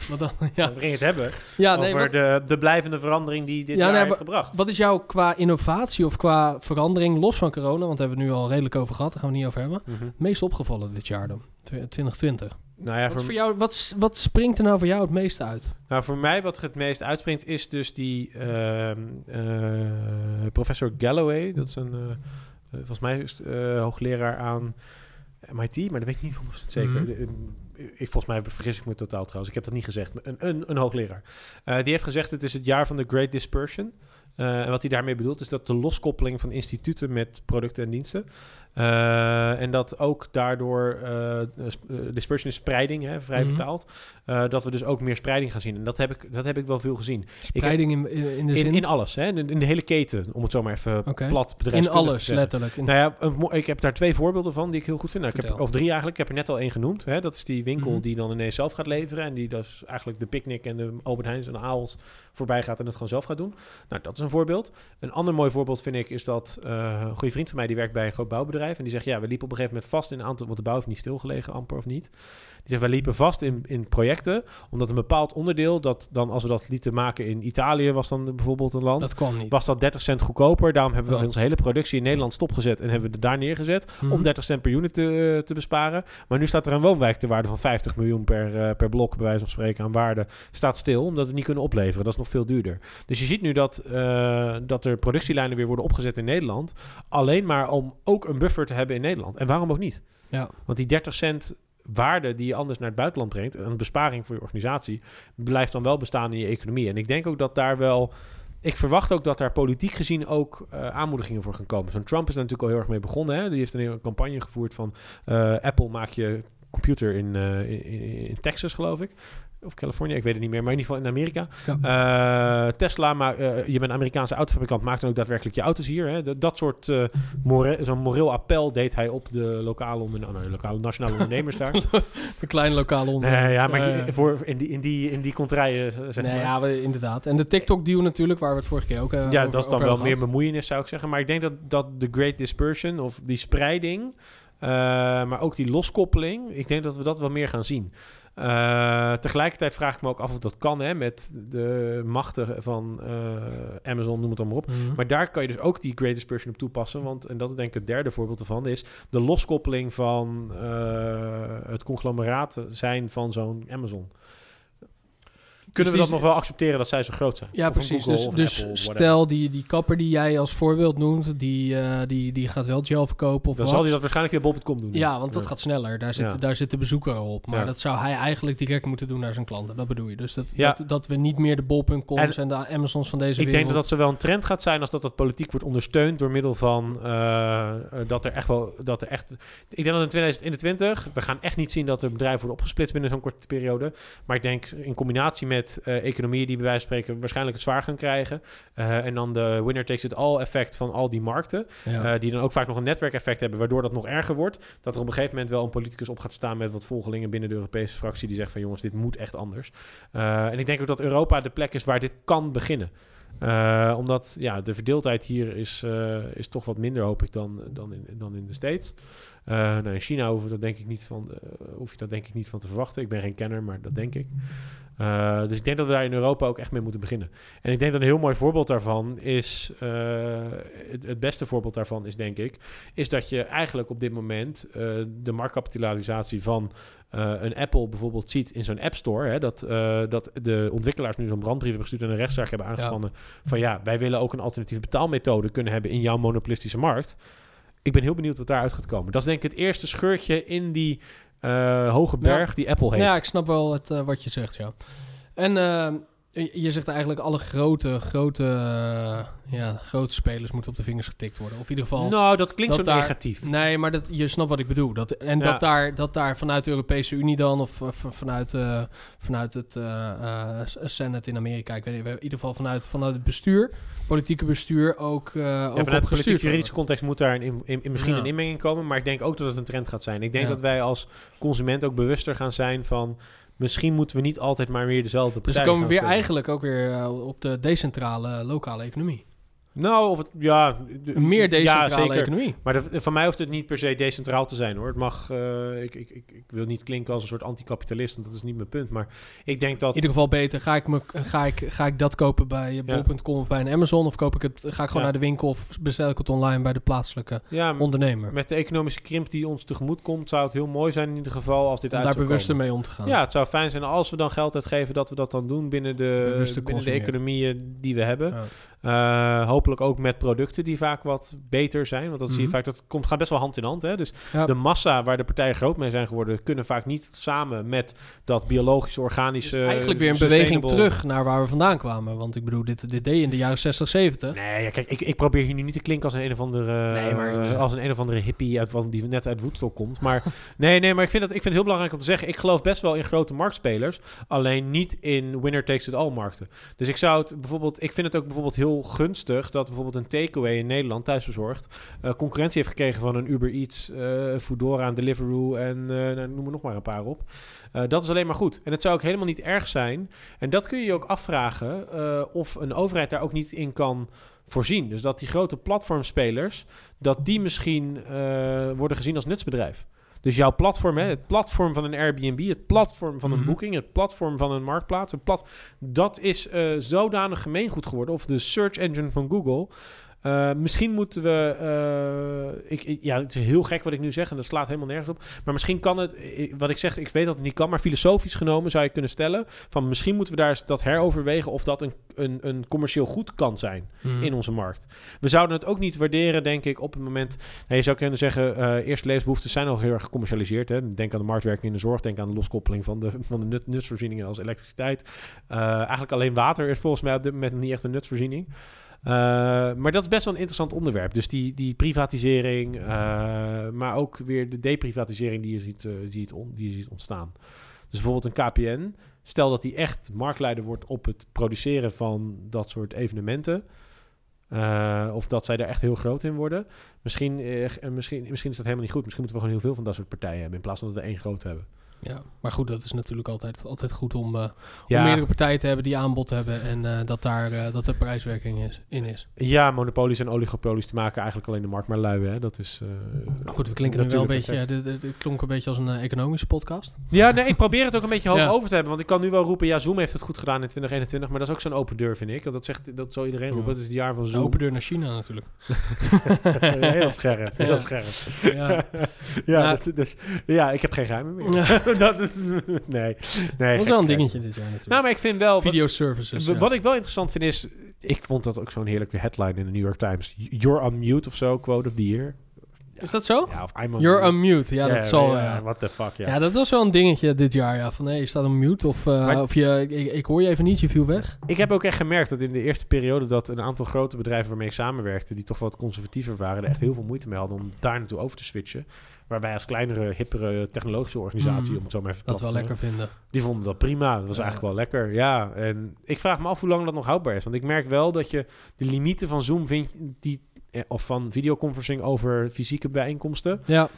Wat dan? Ja. We gingen het hebben ja nee, over wat, de, de blijvende verandering die dit Ja, jaar nee, heeft gebracht. wat is jouw qua innovatie of qua verandering, los van corona, want daar hebben we het nu al redelijk over gehad, daar gaan we het niet over hebben, Mhm. het meest opgevallen dit jaar dan, 2020? Nou ja, Wat, voor, voor jou, wat, wat springt er nou voor jou het meeste uit? Nou, voor mij wat het meest uitspringt is dus die ehm, eh, professor Galloway. Dat is een, eh, eh, volgens mij is hoogleraar aan MIT, maar dat weet ik niet 100% zeker. Mhm. De- ik, volgens mij vergis ik me totaal trouwens. Ik heb dat niet gezegd. Een, een, een hoogleraar. Eh, die heeft gezegd het is het jaar van de Great Dispersion. Eh, en wat hij daarmee bedoelt is dat de loskoppeling van instituten met producten en diensten. Eh, en dat ook daardoor eh, dispersion is spreiding, hè, vrij Mhm. vertaald. dat we dus ook meer spreiding gaan zien. En dat heb ik, dat heb ik wel veel gezien. Spreiding in, in, in de In, zin? in alles, hè? In, in de hele keten, om het zo maar even plat in bedrijfskundig te alles, letterlijk. In- Nou ja, een ik heb daar twee voorbeelden van die ik heel goed vind. Nou, ik heb, of drie eigenlijk. Ik heb er net al één genoemd. Hè? Dat is die winkel Mhm. die dan ineens zelf gaat leveren. En die dus eigenlijk de Picnic en de Albert Heijns en de Aals voorbij gaat en het gewoon zelf gaat doen. Nou, dat is een voorbeeld. Een ander mooi voorbeeld vind ik is dat een goede vriend van mij die werkt bij een groot bouwbedrijf. En die zegt, ja, we liepen op een gegeven moment vast in een aantal, want de bouw heeft niet stilgelegen, amper of niet. Die zegt, we liepen vast in, in projecten, omdat een bepaald onderdeel, dat dan als we dat lieten maken in Italië, was dan bijvoorbeeld een land dat kwam niet. was dat 30 cent goedkoper. Daarom hebben we Ja. onze hele productie in Nederland stopgezet en hebben we het daar neergezet Mhm. om 30 cent per unit te, te besparen. Maar nu staat er een woonwijk ter waarde van 50 miljoen per, eh, per blok, bij wijze van spreken, aan waarde, staat stil, omdat we het niet kunnen opleveren. Dat is nog veel duurder. Dus je ziet nu dat, eh, dat er productielijnen weer worden opgezet in Nederland, alleen maar om ook een buffer te hebben in Nederland. En waarom ook niet? Ja. Want die 30 cent waarde die je anders naar het buitenland brengt, een besparing voor je organisatie, blijft dan wel bestaan in je economie. En ik denk ook dat daar wel. Ik verwacht ook dat daar politiek gezien ook eh, aanmoedigingen voor gaan komen. Zo'n Trump is daar natuurlijk al heel erg mee begonnen. Hè? Die heeft een hele campagne gevoerd van eh, Apple maak je computer in, eh, in, in Texas, geloof ik. Of Californië, ik weet het niet meer. Maar in ieder geval in Amerika. Eh, Tesla, maar eh, je bent een Amerikaanse autofabrikant, maakt dan ook daadwerkelijk je auto's hier. Hè? Dat, dat soort more- zo'n moreel appel deed hij op de lokale, nee, de lokale nationale ondernemers daar. De kleine lokale onderneming. Nee, ja, maar je- voor, in, die, in, die, in die contraien, zeg nee, maar. ja, we- inderdaad. En de TikTok-deal natuurlijk, waar we het vorige keer ook ja, over- dat is dan wel meer bemoeienis, zou ik zeggen. Maar ik denk dat, dat de Great Dispersion of die spreiding, maar ook die loskoppeling, ik denk dat we dat wel meer gaan zien. Eh, tegelijkertijd vraag ik me ook af of dat kan, hè, met de machten van eh, Amazon, noem het dan maar op. Mhm. Maar daar kan je dus ook die Great Dispersion op toepassen. Want, en dat is denk ik het derde voorbeeld ervan, is de loskoppeling van eh, het conglomeraat zijn van zo'n Amazon. Kunnen we dat nog wel accepteren dat zij zo groot zijn? Ja, Of precies. Google Dus, dus Apple, stel, die, die kapper die jij als voorbeeld noemt, die, eh, die, die gaat wel gel verkopen of Dan wat. zal hij dat waarschijnlijk via bol.com doen. Ja, want dat gaat sneller. Daar zit, Ja. daar zit de bezoeker al op. Maar dat zou hij eigenlijk direct moeten doen naar zijn klanten. Dat bedoel je. Dus dat, dat, dat we niet meer de bol.coms en, En de Amazons van deze Ik wereld... denk dat dat zowel een trend gaat zijn als dat dat politiek wordt ondersteund door middel van eh, dat er echt wel dat er echt. Ik denk dat in 2021 we gaan echt niet zien dat er bedrijven worden opgesplitst binnen zo'n korte periode. Maar ik denk in combinatie met eh, economieën die bij wijze van spreken waarschijnlijk het zwaar gaan krijgen eh, en dan de winner takes it all effect van al die markten, Ja. eh, die dan ook vaak nog een netwerkeffect hebben, waardoor dat nog erger wordt. Dat er op een gegeven moment wel een politicus op gaat staan met wat volgelingen binnen de Europese fractie die zegt van jongens, dit moet echt anders. En ik denk ook dat Europa de plek is waar dit kan beginnen. Eh, omdat ja, de verdeeldheid hier is, eh, is toch wat minder, hoop ik, dan, dan, in, dan in de States. Eh, nou, in China hoef, dat denk ik niet van, hoef je dat denk ik niet van te verwachten. Ik ben geen kenner, maar dat denk ik. Dus ik denk dat we daar in Europa ook echt mee moeten beginnen. En ik denk dat een heel mooi voorbeeld daarvan is... het, beste voorbeeld daarvan is, denk ik... is dat je eigenlijk op dit moment de marktkapitalisatie van eh, een Apple bijvoorbeeld ziet in zo'n App Store. Hè, dat, eh, dat de ontwikkelaars nu zo'n brandbrief hebben gestuurd en een rechtszaak hebben aangespannen. Van ja, wij willen ook een alternatieve betaalmethode kunnen hebben in jouw monopolistische markt. Ik ben heel benieuwd wat daaruit gaat komen. Dat is denk ik het eerste scheurtje in die eh, hoge berg die Apple heeft. Ja, ik snap wel het, wat je zegt, ja. En eh, je je zegt eigenlijk alle grote, grote, eh, ja, grote spelers moeten op de vingers getikt worden. Of in ieder geval... nou, dat klinkt dat zo daar- negatief. Nee, maar dat, je snapt wat ik bedoel. Dat, en Ja. dat, daar, dat daar vanuit de Europese Unie dan, of, of vanuit, eh, vanuit het eh eh, Senate in Amerika, ik weet niet, in ieder geval vanuit, vanuit het bestuur, politieke bestuur, ook, eh ook Ja, vanuit de politiek gestuurd juridische context moet daar een, in, in- in- misschien Ja. een inmenging komen. Maar ik denk ook dat het een trend gaat zijn. Ik denk dat wij als consument ook bewuster gaan zijn van... misschien moeten we niet altijd maar weer dezelfde Dus partij dan komen we weer steunen. eigenlijk ook weer eh, op de decentrale lokale economie. Nou, of het... Ja, de- meer ja, decentrale zeker. economie. Maar de- van mij hoeft het niet per se decentraal te zijn hoor. Het mag, eh, ik, ik, ik, ik wil niet klinken als een soort anticapitalist, want dat is niet mijn punt. Maar ik denk dat. In ieder geval beter. Ga ik, me, ga ik, ga ik dat kopen bij eh, bol.com of bij een Amazon? Of koop ik het, ga ik gewoon Ja. naar de winkel of bestel ik het online bij de plaatselijke ondernemer? met de economische krimp die ons tegemoet komt, zou het heel mooi zijn in ieder geval als dit Om uit daar bewuster mee om te gaan. Ja, het zou fijn zijn als we dan geld uitgeven dat we dat dan doen binnen de, Bewuster binnen de economieën die we hebben. Eh, hopelijk ook met producten die vaak wat beter zijn. Want dat zie je Mhm. vaak, dat komt, gaat best wel hand in hand. Hè? Dus Ja. de massa waar de partijen groot mee zijn geworden, kunnen vaak niet samen met dat biologische, organische. Dus eigenlijk weer een beweging terug naar waar we vandaan kwamen. Want ik bedoel, dit, dit deed in de jaren 60, 70. Nee, ja, kijk, ik, ik probeer hier nu niet te klinken als een een of andere, Nee, maar- eh, als een een of andere hippie uit, van, die net uit Woodstock komt. Maar nee, nee, maar ik vind, dat, ik vind het heel belangrijk om te zeggen, ik geloof best wel in grote marktspelers, alleen niet in winner takes it all markten. Dus ik zou het bijvoorbeeld, ik vind het ook bijvoorbeeld heel gunstig dat bijvoorbeeld een takeaway in Nederland thuisbezorgd eh, concurrentie heeft gekregen van een Uber Eats, eh Foodora en Deliveroo en eh, nou, noem er nog maar een paar op. Dat is alleen maar goed. En het zou ook helemaal niet erg zijn. En dat kun je je ook afvragen of een overheid daar ook niet in kan voorzien. Dus dat die grote platformspelers, dat die misschien worden gezien als nutsbedrijf. Dus jouw platform, hè, het platform van een Airbnb, het platform van een Mhm. boeking, het platform van een marktplaats, een plat, dat is eh, zodanig gemeengoed geworden. Of de search engine van Google. Eh, misschien moeten we. eh, ik, ik- ja, het is heel gek wat ik nu zeg en dat slaat helemaal nergens op. Maar misschien kan het. Wat ik zeg, ik weet dat het niet kan, maar filosofisch genomen zou je kunnen stellen. Van misschien moeten we daar eens dat heroverwegen of dat een, een, een commercieel goed kan zijn Mhm. in onze markt. We zouden het ook niet waarderen, denk ik, op het moment. Nou, je zou kunnen zeggen, eh eerste levensbehoeften zijn al heel erg gecommercialiseerd. Hè? Denk aan de marktwerking in de zorg, denk aan de loskoppeling van de, van de nut, nutsvoorzieningen als elektriciteit. Eigenlijk alleen water is volgens mij op dit moment niet echt een nutsvoorziening. Eh, maar dat is best wel een interessant onderwerp. Dus die, die privatisering, eh, maar ook weer de deprivatisering die je ziet, eh, die on- die je ontstaan. Dus bijvoorbeeld een KPN, stel dat die echt marktleider wordt op het produceren van dat soort evenementen. of dat zij daar echt heel groot in worden. Misschien, en misschien, misschien is dat helemaal niet goed. Misschien moeten we gewoon heel veel van dat soort partijen hebben. In plaats van dat we één groot hebben. Ja, maar goed, dat is natuurlijk altijd, altijd goed om, om Ja, meerdere partijen te hebben die aanbod hebben en eh, dat daar eh, dat er prijswerking is, in is. ja, monopolies en oligopolies te maken eigenlijk alleen de markt maar luien. Hè? Dat is. Goed, we klinken nu wel een beetje, dit, dit klonk een beetje als een economische podcast. Ja, nee, ik probeer het ook een beetje hoog Ja. over te hebben. Want ik kan nu wel roepen, ja, Zoom heeft het goed gedaan in 2021. Maar dat is ook zo'n open deur, vind ik. Want dat, zegt, dat zal iedereen roepen. Ja. Het is het jaar van Zoom. open deur naar China natuurlijk. heel scherp, heel scherp. Ja. ja, Nou- dat, dus, ja, ik heb geen geheimen meer. dat, is- nee, nee. Dat is wel een dingetje dit jaar natuurlijk. Nou, maar ik vind wel... Video services. wat ik wel interessant vind is... Ik vond dat ook zo'n heerlijke headline in de New York Times. You're on mute of zo, quote of the year. Is dat zo? Ja, of I'm on You're mute. unmute. Ja, dat zal. Ja, Ja, what the fuck, ja. ja. dat was wel een dingetje dit jaar. Ja, van nee, je staat on mute of, eh, Maar- of je, ik, ik hoor je even niet, je viel weg. Ik heb ook echt gemerkt dat in de eerste periode dat een aantal grote bedrijven waarmee ik samenwerkte, die toch wat conservatiever waren, er echt heel veel moeite mee hadden om daar naartoe over te switchen. Waar wij als kleinere, hippere technologische organisatie, Mhm. om het zo maar even Dat wel lekker vinden. Die vonden dat prima. Dat was Ja. eigenlijk wel lekker. Ja, en ik vraag me af hoe lang dat nog houdbaar is. Want ik merk wel dat je de limieten van Zoom vindt, die, of van videoconferencing over fysieke bijeenkomsten. Ja,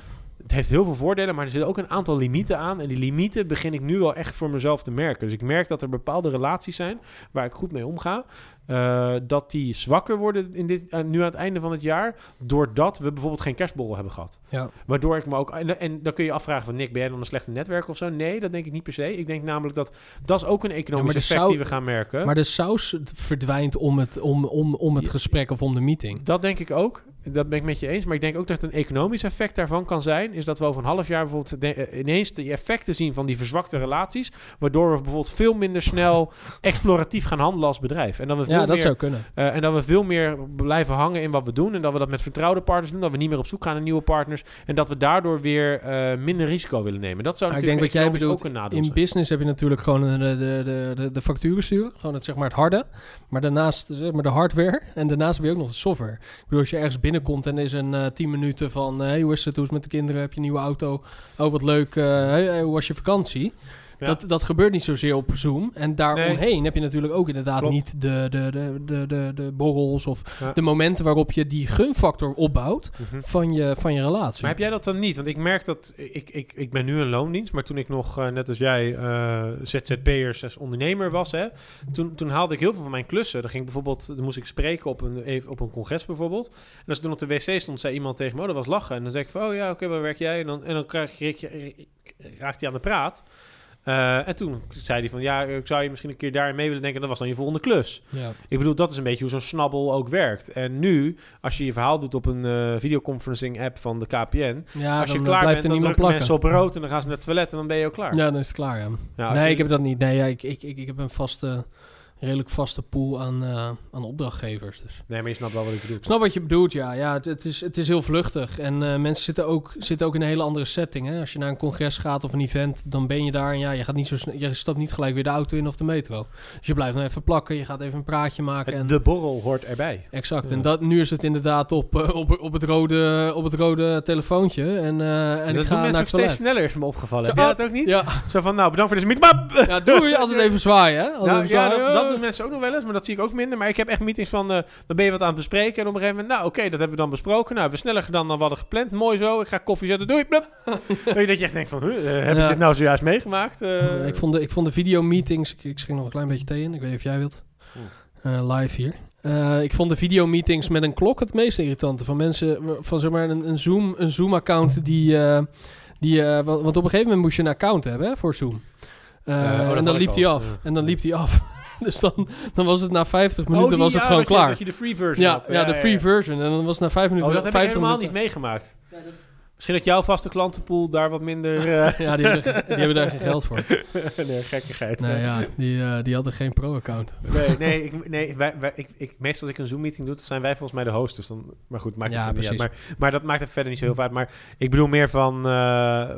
het heeft heel veel voordelen, maar er zitten ook een aantal limieten aan. En die limieten begin ik nu wel echt voor mezelf te merken. Dus ik merk dat er bepaalde relaties zijn waar ik goed mee omga. eh, dat die zwakker worden in dit, eh, nu aan het einde van het jaar. Doordat we bijvoorbeeld geen kerstborrel hebben gehad. Ja. Waardoor ik me ook. En, en dan kun je afvragen van Nick, ben jij dan een slechte netwerk of zo? Nee, dat denk ik niet per se. Ik denk namelijk dat dat is ook een economisch effect zou- die we gaan merken. Maar de saus verdwijnt om het, om, om, om het Ja. gesprek of om de meeting. Dat denk ik ook. Dat ben ik met je eens. Maar ik denk ook dat een economisch effect daarvan kan zijn. Is dat we over een half jaar bijvoorbeeld de- eh, ineens de effecten zien van die verzwakte relaties. Waardoor we bijvoorbeeld veel minder snel exploratief gaan handelen als bedrijf. En dat we veel Ja, dat meer zou kunnen. Eh, en dat we veel meer blijven hangen in wat we doen. En dat we dat met vertrouwde partners doen. Dat we niet meer op zoek gaan naar nieuwe partners. En dat we daardoor weer eh, minder risico willen nemen. Dat zou Maar ik natuurlijk denk wat jij bedoelt, ook een nadeel In zijn. business heb je natuurlijk gewoon de, de, de, facturen sturen. Gewoon het, zeg maar het harde. Maar daarnaast zeg maar de hardware. En daarnaast heb je ook nog de software. Ik bedoel, als je ergens binnenkomt en is een eh 10 minuten van... eh, hey, hoe is het? Hoe is het met de kinderen? Heb je een nieuwe auto? Oh, wat leuk. eh, hey, hoe was je vakantie? Ja. Dat, dat gebeurt niet zozeer op Zoom. En daaromheen heb je natuurlijk ook inderdaad Klopt. niet de, de, de, de, de, de borrels... of Ja. de momenten waarop je die gunfactor opbouwt Mhm. van je, van je relatie. Maar heb jij dat dan niet? Want ik merk dat... Ik, ik, ik ben nu een loondienst. Maar toen ik nog, eh, net als jij, eh ZZP'er als ondernemer was... Hè, toen, toen haalde ik heel veel van mijn klussen. Dan ging ik bijvoorbeeld... Dan moest ik spreken op een, op een congres bijvoorbeeld. En als ik toen op de wc stond, zei iemand tegen me... Oh, dat was lachen. En dan zei ik van... Oh ja, oké, waar werk jij? En dan, en dan krijg je, raakte hij aan de praat. Eh, en toen zei hij van... Ja, ik zou je misschien een keer daarin mee willen denken. Dat was dan je volgende klus. ja. Ik bedoel, dat is een beetje hoe zo'n snabbel ook werkt. En nu, als je je verhaal doet op een eh, videoconferencing app van de KPN... ja, als je dan klaar bent, dan drukken plakken. mensen op rood... en dan gaan ze naar het toilet en dan ben je ook klaar. Ja, dan is het klaar, ja. Nee, je- ik heb dat niet. Nee, ja, ik, ik, ik, ik heb een vaste, redelijk vaste pool aan, eh, aan opdrachtgevers. Dus. Nee, maar je snapt wel wat ik bedoel. Ik snap wat je bedoelt, ja. ja het, het is, het is heel vluchtig. En eh, mensen zitten ook, zitten ook in een hele andere setting. Hè? Als je naar een congres gaat of een event, dan ben je daar. En ja, je, gaat niet zo je stapt niet gelijk weer de auto in of de metro. Dus je blijft nog even plakken. Je gaat even een praatje maken. En, De borrel hoort erbij. exact. Ja. En dat, nu is het inderdaad op, eh, op, op, het, rode, op het rode telefoontje. En, en En ik dat ga doen naar het steeds sneller, is me opgevallen. Zo, Heb jij oh, dat ook niet? Ja, Zo van, nou, bedankt voor deze. Bap! ja, doei. Altijd even zwaaien, hè? Altijd Nou, even ja, zwaaien. dat, dat doen mensen ook nog wel eens, maar dat zie ik ook minder. Maar ik heb echt meetings van, eh, dan ben je wat aan het bespreken. En op een gegeven moment, nou oké, dat hebben we dan besproken. Nou, we sneller gedaan dan we hadden gepland. Mooi zo, ik ga koffie zetten, doei. Je dat je echt denkt van, huh, eh, heb Ja. ik dit nou zojuist meegemaakt? Eh, ik, vond de, ik vond de videomeetings... Ik, ik schenk nog een klein beetje thee in. Ik weet niet of jij wilt. Eh, live hier. Eh, ik vond de videomeetings met een klok het meest irritante. Van mensen... Van zeg maar een, een Zoom... Een Zoom-account die... eh, die eh, wa- want op een gegeven moment moest je een account hebben hè, voor Zoom. Oh, en dan liep die af. Ja. En dan liep die af. dus dan, dan was het na 50 minuten Oh, was het ja, gewoon dat je- klaar. dat je de free version ja, had. ja, de free version. En dan was het na 5 minuten... Oh, dat heb ik 50 helemaal minuten. niet meegemaakt. Misschien dat jouw vaste klantenpool daar wat minder... eh Ja, die hebben, die hebben daar geen geld voor. nee, gekkigheid. Nee, ja, die, eh, die hadden geen pro-account. Nee, nee, ik, nee wij, wij, ik, ik, meestal als ik een Zoom-meeting doe, zijn wij volgens mij de host. Dus dan, maar goed, maakt Ja, verder niet uit. precies. Maar, maar dat maakt het verder niet zo heel veel uit. Maar ik bedoel meer van... eh,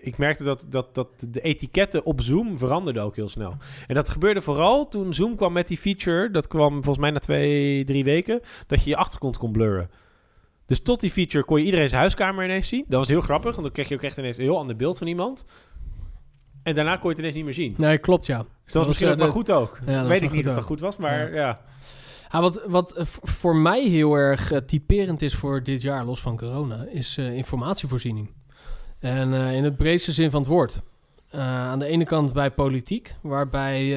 ik merkte dat, dat, dat de etiketten op Zoom veranderden ook heel snel. En dat gebeurde vooral toen Zoom kwam met die feature. Dat kwam volgens mij na twee, drie weken. Dat je je achtergrond kon blurren. Dus tot die feature kon je iedereen zijn huiskamer ineens zien. Dat was heel grappig, want dan kreeg je ook echt ineens een heel ander beeld van iemand. En daarna kon je het ineens niet meer zien. Nee, klopt, ja. Dus dat was was, misschien eh, ook wel goed ook. Ja, Weet ik niet of dat goed was, maar ja. Ah, wat wat eh, voor mij heel erg eh, typerend is voor dit jaar, los van corona, is informatievoorziening. En in het breedste zin van het woord. Aan de ene kant bij politiek, waarbij,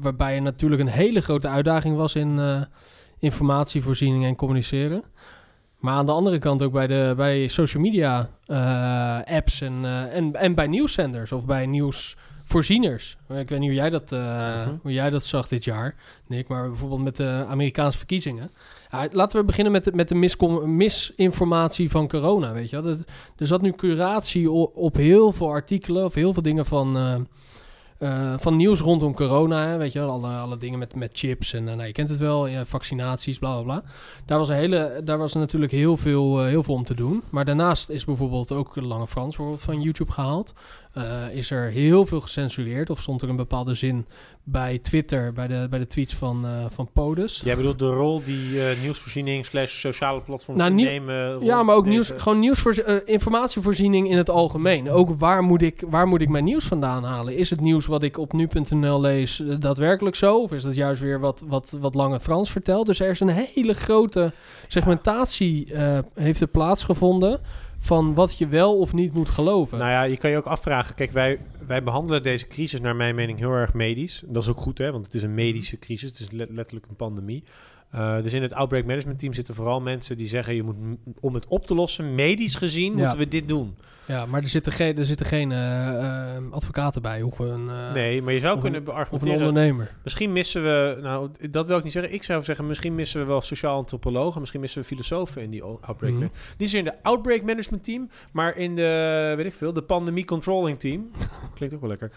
waarbij er natuurlijk een hele grote uitdaging was in informatievoorziening en communiceren. Maar aan de andere kant ook bij, de, bij social media eh, apps en, eh, en, en bij nieuwszenders of bij nieuwsvoorzieners. Ik weet niet hoe jij dat, eh, Mhm. hoe jij dat zag dit jaar, Nick, maar bijvoorbeeld met de Amerikaanse verkiezingen. Ja, laten we beginnen met de, met de misinformatie van corona, weet je wel. Dat, er zat nu curatie o- op heel veel artikelen of heel veel dingen van... eh, van nieuws rondom corona, weet je wel, alle, dingen met, met chips en eh, nou, je kent het wel, vaccinaties, bla bla bla. Daar was, een hele, daar was natuurlijk heel veel, eh, heel veel om te doen. Maar daarnaast is bijvoorbeeld ook Lange Frans bijvoorbeeld van YouTube gehaald. Eh, is er heel veel gecensureerd of stond er een bepaalde zin bij Twitter, bij de, bij de tweets van, eh, van Podus. Jij bedoelt de rol die eh, nieuwsvoorziening slash sociale platforms Nou, nemen. Ja, maar ook deze- nieuws, gewoon informatievoorziening in het algemeen. Ook waar moet, ik, waar moet ik mijn nieuws vandaan halen? Is het nieuws wat ik op nu.nl lees daadwerkelijk zo? Of is dat juist weer wat, wat, wat Lange Frans vertelt? Dus er is een hele grote segmentatie heeft er plaatsgevonden. Van wat je wel of niet moet geloven. Nou ja, je kan je ook afvragen. Kijk, wij, wij behandelen deze crisis naar mijn mening heel erg medisch. Dat is ook goed, hè, want het is een medische crisis. Het is let- letterlijk een pandemie. Eh, dus in het Outbreak Management Team zitten vooral mensen die zeggen... Je moet, om het op te lossen, medisch gezien, Ja. moeten we dit doen. Ja, maar er zitten geen, er zitten geen eh, eh, advocaten bij of een, eh, nee, maar je zou kunnen of een beargumenteren... ondernemer. Misschien missen we, nou dat wil ik niet zeggen. Ik zou zeggen, misschien missen we wel sociaal antropologen. Misschien missen we filosofen in die outbreak. Mhm. Man- Niet in de outbreak management team, maar in de, weet ik veel, de pandemie controlling team. Klinkt ook wel lekker.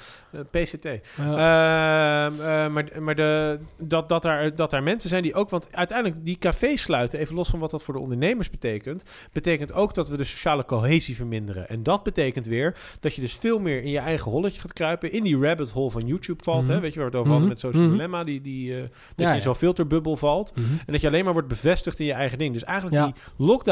PCT. Ja. Ehm, eh, maar maar de, dat, dat, daar, dat daar mensen zijn die ook... Want uiteindelijk die cafés sluiten, even los van wat dat voor de ondernemers betekent... betekent ook dat we de sociale cohesie verminderen. En dat betekent weer dat je dus veel meer in je eigen holletje gaat kruipen... in die rabbit hole van YouTube valt. Mhm. Hè? Weet je waar we het over hadden Mhm. met Social Mhm. Dilemma? Die, die, eh, dat Ja, je in zo'n filterbubbel valt. Mhm. En dat je alleen maar wordt bevestigd in je eigen ding. Dus eigenlijk die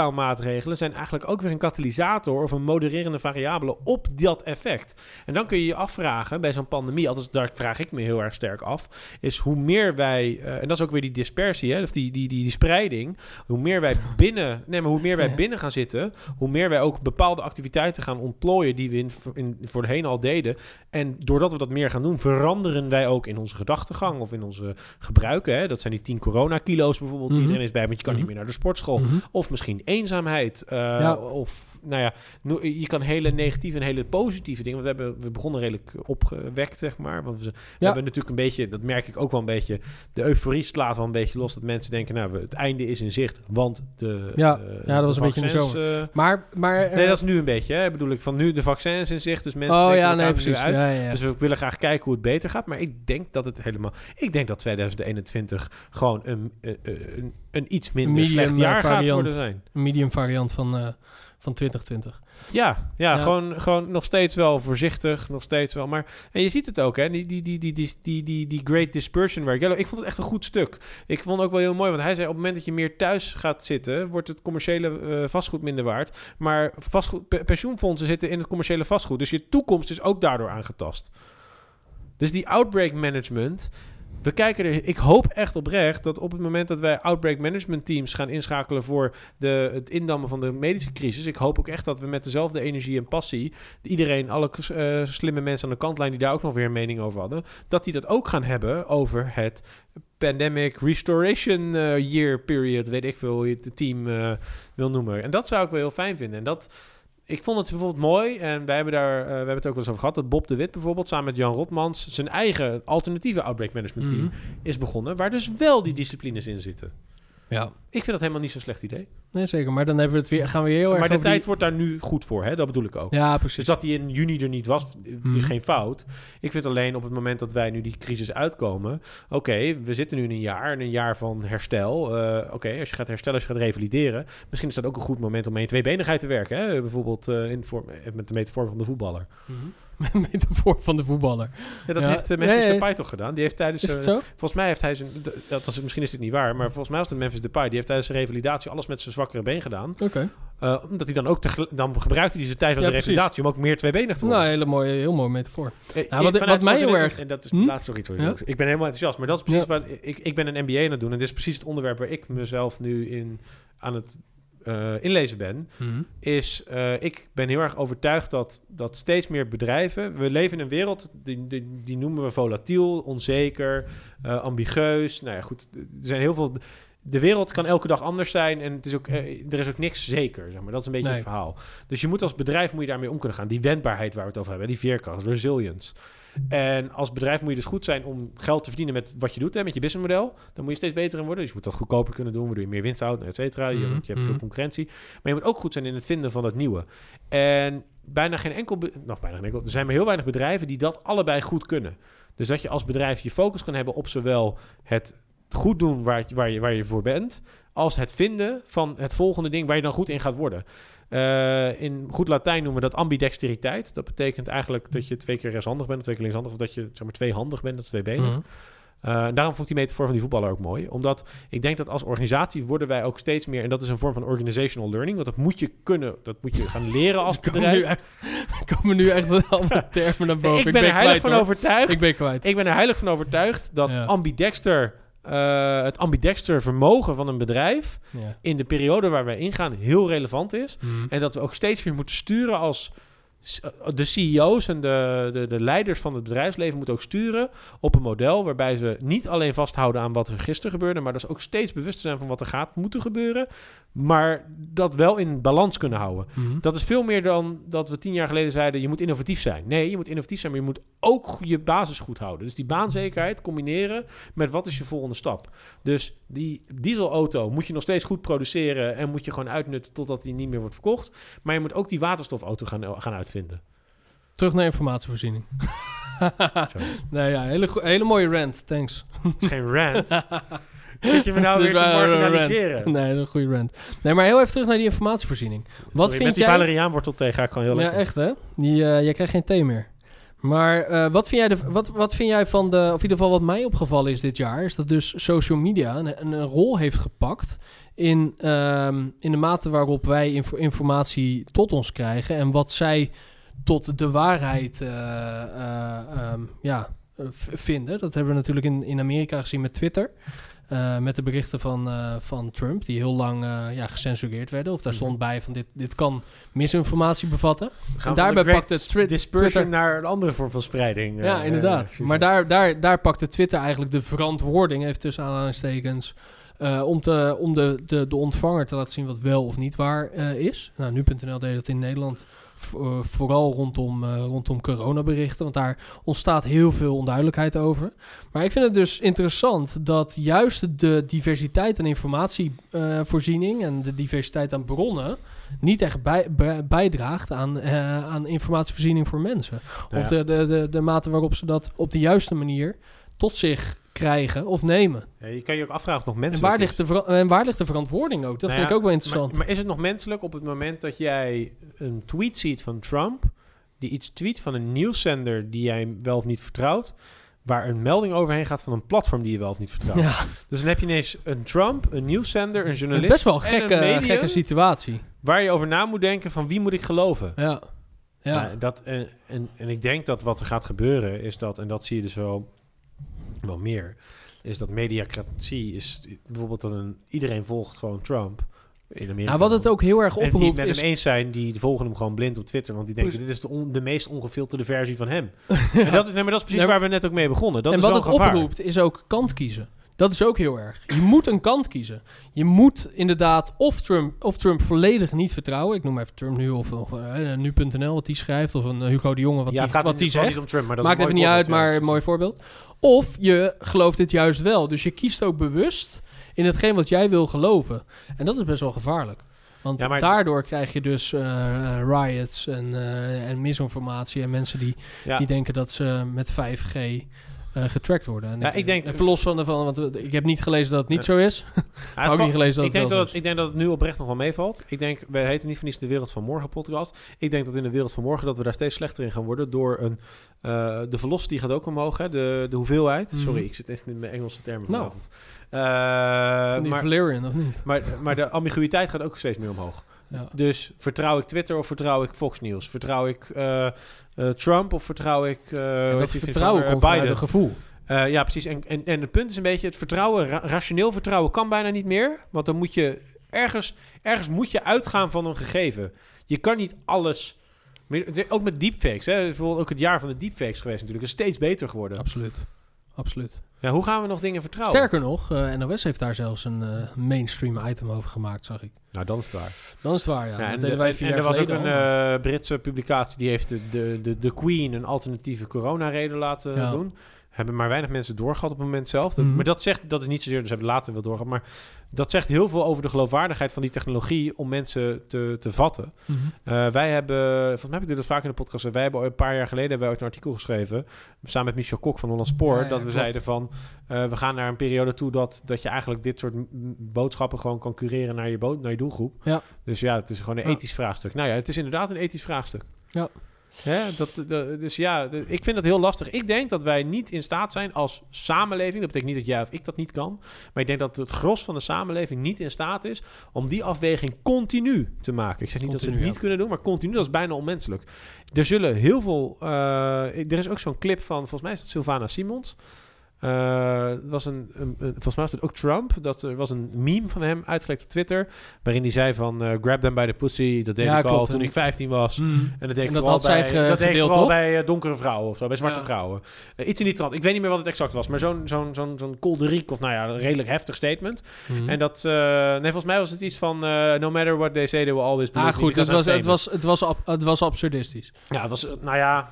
lockdown-maatregelen zijn eigenlijk ook weer een katalysator of een modererende variabele op dat effect. En dan kun je je afvragen bij zo'n pandemie, althans daar vraag ik me heel erg sterk af, is hoe meer wij, eh, en dat is ook weer die dispersie, hè, of die, die, die, die spreiding, hoe meer wij binnen, nee, maar hoe meer wij binnen gaan zitten, hoe meer wij ook bepaalde activiteiten gaan ontplooien die we in, in, voorheen al deden. En doordat we dat meer gaan doen, veranderen wij ook in onze gedachtegang of in onze gebruiken. Hè. Dat zijn die 10 corona-kilo's bijvoorbeeld, die Mhm. iedereen is bij, want je kan Mhm. niet meer naar de sportschool. Mhm. Of misschien eenzaamheid. eh, Ja. Of, nou ja, je kan hele negatieve en hele positieve dingen. Want we, hebben, we begonnen redelijk opgewekt, zeg maar. Want we, we Ja. hebben natuurlijk een beetje, dat merk ik ook wel een beetje, de euforie slaat wel een beetje los. Dat mensen denken, nou, we, het einde is in zicht. Want de Ja. eh, Ja, dat was een beetje in de vaccins, eh, Maar, maar eh, nee, dat is nu een beetje, hè. Bedoel ik, van nu de vaccins in zicht. Dus mensen oh ja, nee, precies. uit. Ja, ja, ja. Dus we willen graag kijken hoe het beter gaat. Maar ik denk dat het helemaal... Ik denk dat 2021 gewoon een, een, een, een iets minder medium, slecht eh, jaar gaat variant. worden zijn. Een medium variant van, eh, van 2020. Ja, ja, Ja. Gewoon, gewoon nog steeds wel voorzichtig, nog steeds wel. Maar en je ziet het ook, hè? Die, die, die, die, die, die, die, die Great Dispersion werk. Ik vond het echt een goed stuk. Ik vond het ook wel heel mooi, want hij zei: op het moment dat je meer thuis gaat zitten, wordt het commerciële eh, vastgoed minder waard. Maar vastgoed, pe- pensioenfondsen zitten in het commerciële vastgoed, dus je toekomst is ook daardoor aangetast. Dus die outbreak management. We kijken er, ik hoop echt oprecht dat op het moment dat wij outbreak management teams gaan inschakelen voor de, het indammen van de medische crisis. Ik hoop ook echt dat we met dezelfde energie en passie, iedereen, alle eh, slimme mensen aan de kantlijn die daar ook nog weer een mening over hadden, dat die dat ook gaan hebben over het pandemic restoration eh, year period, weet ik veel hoe je het team eh, wil noemen. En dat zou ik wel heel fijn vinden. En dat, ik vond het bijvoorbeeld mooi, en wij hebben daar, eh, we hebben het ook wel eens over gehad, dat Bob de Wit bijvoorbeeld samen met Jan Rotmans zijn eigen alternatieve outbreak management team Mhm. is begonnen, waar dus wel die disciplines in zitten. Ja, Ik vind dat helemaal niet zo'n slecht idee. nee, zeker. Maar dan hebben we het weer, gaan we heel erg maar de tijd die- wordt daar nu goed voor, hè? dat bedoel ik ook. Ja, precies. Dus dat die in juni er niet was, is Mhm. geen fout. Ik vind alleen op het moment dat wij nu die crisis uitkomen... Oké, we zitten nu in een jaar, in een jaar van herstel. Eh, Oké, als je gaat herstellen, als je gaat revalideren... misschien is dat ook een goed moment om aan je tweebenigheid te werken. Hè? Bijvoorbeeld eh, in vorm, met de metafoor van de voetballer. Mhm. Metafoor van de voetballer. Ja, dat Ja. heeft uh, Memphis Nee. Depay toch gedaan? Die heeft tijdens... Is het eh, zo? Volgens mij heeft hij zijn... Dat was, misschien is dit niet waar, maar volgens mij was het Memphis Depay. Die heeft tijdens zijn revalidatie alles met zijn zwakkere been gedaan. Oké. Eh, omdat hij dan ook... dan gebruikte hij zijn tijd van Ja, de revalidatie om ook meer tweebenig te worden. Nou, hele mooie, heel mooi metafoor. Eh, Nou, wat- wat mij heel erg- En dat is Hm? laatst nog iets. Ja? Ik ben helemaal enthousiast. Maar dat is precies waar... Ik, ik ben een MBA aan het doen. En dit is precies het onderwerp waar ik mezelf nu in aan het eh, inlezen ben. Mhm. Is, eh, ik ben heel erg overtuigd dat, dat steeds meer bedrijven... We leven in een wereld, die, die, die noemen we volatiel, onzeker, eh, ambigueus. Nou ja, goed. Er zijn heel veel... De wereld kan elke dag anders zijn en het is ook, eh, er is ook niks zeker. Zeg maar. Dat is een beetje Nee. het verhaal. Dus je moet als bedrijf moet je daarmee om kunnen gaan. Die wendbaarheid waar we het over hebben, die veerkracht, resilience. En als bedrijf moet je dus goed zijn om geld te verdienen met wat je doet, hè, met je businessmodel. Dan moet je steeds beter in worden. Dus je moet dat goedkoper kunnen doen, waardoor je meer winst houdt, et cetera. Je, Mhm, je hebt veel mhm. concurrentie. Maar je moet ook goed zijn in het vinden van het nieuwe. En bijna geen enkel, nog bijna geen enkel, er zijn maar heel weinig bedrijven die dat allebei goed kunnen. Dus dat je als bedrijf je focus kan hebben op zowel het goed doen waar, je- waar, je, waar je voor bent, als het vinden van het volgende ding waar je dan goed in gaat worden. Eh, in goed Latijn noemen we dat ambidexteriteit. Dat betekent eigenlijk dat je twee keer rechtshandig bent, of twee keer linkshandig, of dat je zeg maar tweehandig bent, dat is tweebenig. Mhm. Eh, en daarom vond ik die metafoor van die voetballer ook mooi. Omdat ik denk dat als organisatie worden wij ook steeds meer... en dat is een vorm van organizational learning... want dat moet je kunnen, dat moet je gaan leren als nu bedrijf. er komen nu echt allemaal termen naar boven. ik ben er heilig kwijt, van hoor. overtuigd. Ik ben kwijt. Ik ben er heilig van overtuigd dat Ja. ambidexter eh, het ambidexter vermogen van een bedrijf Ja. in de periode waar wij ingaan heel relevant is. Mhm. En dat we ook steeds meer moeten sturen als de CEO's en de, de, de leiders van het bedrijfsleven moeten ook sturen op een model waarbij ze niet alleen vasthouden aan wat er gisteren gebeurde, maar dat ze ook steeds bewust zijn van wat er gaat moeten gebeuren, maar dat wel in balans kunnen houden. Mhm. Dat is veel meer dan dat we tien jaar geleden zeiden: je moet innovatief zijn. Nee, je moet innovatief zijn, maar je moet ook je basis goed houden. Dus die baanzekerheid combineren met wat is je volgende stap. Dus die dieselauto moet je nog steeds goed produceren en moet je gewoon uitnutten totdat die niet meer wordt verkocht. Maar je moet ook die waterstofauto gaan, gaan uitvinden. Terug naar informatievoorziening. Zo. nee, ja, hele, hele mooie rant, thanks. Het is geen rant. Zit je me nou weer te marginaliseren? rant. Nee, een goede rant. Nee, maar heel even terug naar die informatievoorziening. Wat Sorry, vind met die jij... valeriaanwortel thee ga ik gewoon heel Ja, lekker. echt hè? Die, eh, jij krijgt geen thee meer. Maar eh, wat, vind jij de, wat, wat vind jij van de... Of in ieder geval wat mij opgevallen is dit jaar... is dat dus social media een, een, rol heeft gepakt... In, ehm, in de mate waarop wij info- informatie tot ons krijgen... en wat zij tot de waarheid eh, eh, ehm, ja, vinden. Dat hebben we natuurlijk in, in Amerika gezien met Twitter... Eh, met de berichten van, eh, van Trump, die heel lang eh, ja, gecensureerd werden. Of daar Mhm. stond bij van dit, dit kan misinformatie bevatten. Gaan En daarbij pakte Twitter- naar een andere vorm van spreiding. Ja, inderdaad. maar daar, daar, daar pakte Twitter eigenlijk de verantwoording, heeft tussen aanhalingstekens, om, te, om de, de, de ontvanger te laten zien wat wel of niet waar is. Nou, nu.nl deed dat in Nederland vooral rondom, eh, rondom coronaberichten, want daar ontstaat heel veel onduidelijkheid over. Maar ik vind het dus interessant dat juist de diversiteit aan informatievoorziening en de diversiteit aan bronnen niet echt bij, bij- bijdraagt aan, eh, aan informatievoorziening voor mensen. Nou Of ja. de, de, de, de mate waarop ze dat op de juiste manier tot zich krijgen of nemen. Ja, je kan je ook afvragen of nog En menselijk waar, ligt de en waar ligt de verantwoording ook? Dat Nou vind ja, ik ook wel interessant. Maar, maar is het nog menselijk op het moment dat jij een tweet ziet van Trump, die iets tweet van een nieuwszender die jij wel of niet vertrouwt, waar een melding overheen gaat van een platform die je wel of niet vertrouwt. ja, Dus dan heb je ineens een Trump, een nieuwszender, een een journalist best wel en gekke, een medium gekke situatie. waar je over na moet denken van wie moet ik geloven. Ja. Ja. Nou, dat, en, en, en ik denk dat wat er gaat gebeuren is dat, en dat zie je dus wel, wel meer, is dat mediacratie is bijvoorbeeld dat een, iedereen volgt gewoon Trump in Amerika. Nou, wat het ook heel erg en die het oproept met is... hem eens zijn, die volgen hem gewoon blind op Twitter. Want die denken, dit is de, on- de meest ongefilterde versie van hem. en dat is, nee, maar dat is precies Nee, waar we net ook mee begonnen. Dat en is wat het gevaar. oproept is ook kant kiezen. Dat is ook heel erg. Je moet een kant kiezen. Je moet inderdaad of Trump, of Trump volledig niet vertrouwen. Ik noem even Trump nu of, of eh, nu.nl wat die schrijft. Of een eh, Hugo de Jonge wat ja, die, het gaat wat die zegt. niet om Trump, maar dat Maakt even niet uit, maar een mooi voorbeeld. Of je gelooft het juist wel. Dus je kiest ook bewust in hetgeen wat jij wil geloven. En dat is best wel gevaarlijk. Want Ja, maar- daardoor krijg je dus eh, riots en, en misinformatie. En mensen die, Ja. die denken dat ze met 5G eh getrackt worden. En Ja, ik denk- Even los van, van want ik heb niet gelezen dat het niet zo is. Ja, ook niet gelezen dat ik het denk dat het, ik denk dat het nu oprecht nog wel meevalt. Ik denk, we heten niet voor niets de Wereld van Morgen podcast. Ik denk dat in de Wereld van Morgen dat we daar steeds slechter in gaan worden door een... eh, de velocity gaat ook omhoog, hè? De, de hoeveelheid. Mhm. Sorry, ik zit echt in mijn Engelse termen Nou. vanavond. Eh, Van die maar, Valerian, of niet? maar, maar de ambiguïteit gaat ook steeds meer omhoog. Ja. Dus vertrouw ik Twitter of vertrouw ik Fox News? Vertrouw ik eh, eh, Trump of vertrouw ik En heet dat vertrouwen komt Biden? gevoel. Ja, precies. En, en, en het punt is een beetje, het vertrouwen, ra- rationeel vertrouwen kan bijna niet meer. Want dan moet je ergens, ergens moet je uitgaan van een gegeven. Je kan niet alles... Ook met deepfakes. Hè. Het is bijvoorbeeld ook het jaar van de deepfakes geweest natuurlijk. Het is steeds beter geworden. Absoluut. Absoluut. Ja, hoe gaan we nog dingen vertrouwen? Sterker nog, eh, NOS heeft daar zelfs een eh, mainstream item over gemaakt, zag ik. Nou, dan is het waar. Dan is het waar, ja. En, de- er was ook een eh, Britse publicatie die heeft de, de, de, de Queen een alternatieve coronareden laten Ja. doen. Hebben maar weinig mensen doorgehad op het moment zelf. Dat- Mhm. Maar dat zegt, dat is niet zozeer, dus hebben later wel doorgehad. Maar dat zegt heel veel over de geloofwaardigheid van die technologie om mensen te, te vatten. Mhm. Eh, wij hebben, volgens mij heb ik dit vaak in de podcast. Wij hebben een paar jaar geleden hebben we ooit een artikel geschreven. Samen met Michel Kok van Holland Spoor. Ja, ja, dat we klopt. zeiden van, eh, we gaan naar een periode toe dat, dat je eigenlijk dit soort boodschappen gewoon kan cureren naar je, naar je doelgroep. Ja. Dus ja, het is gewoon een ethisch vraagstuk. Nou ja, het is inderdaad een ethisch vraagstuk. Ja. Hè, dat, dat- dus ja, ik vind dat heel lastig. Ik denk dat wij niet in staat zijn als samenleving. Dat betekent niet dat jij of ik dat niet kan. Maar ik denk dat het gros van de samenleving niet in staat is om die afweging continu te maken. Ik zeg niet dat ze het niet ja. kunnen doen, maar continu, dat is bijna onmenselijk. Er zullen heel veel. eh, er is ook zo'n clip van, volgens mij is het Sylvana Simons. Eh, het was een, een, een- volgens mij was het ook Trump. Dat er was een meme van hem uitgelekt op Twitter. Waarin hij zei van eh, grab them by the pussy. Dat deed Ja, ik al toen En- ik 15 was. Mm. En dat deed ik dat vooral bij, ge- dat deed ik gedeeld, vooral toch? bij eh, donkere vrouwen of zo, bij zwarte Ja. vrouwen. Iets in die trant. Ik weet niet meer wat het exact was, maar zo'n zo'n zo'n zo'n kolderiek of nou ja, een redelijk heftig statement. Mm. En dat, nee, volgens mij was het iets van no matter what they say, they will always believe Ah, goed, het was, het, was, het, was, ab- het was absurdistisch. Ja, het was, nou ja,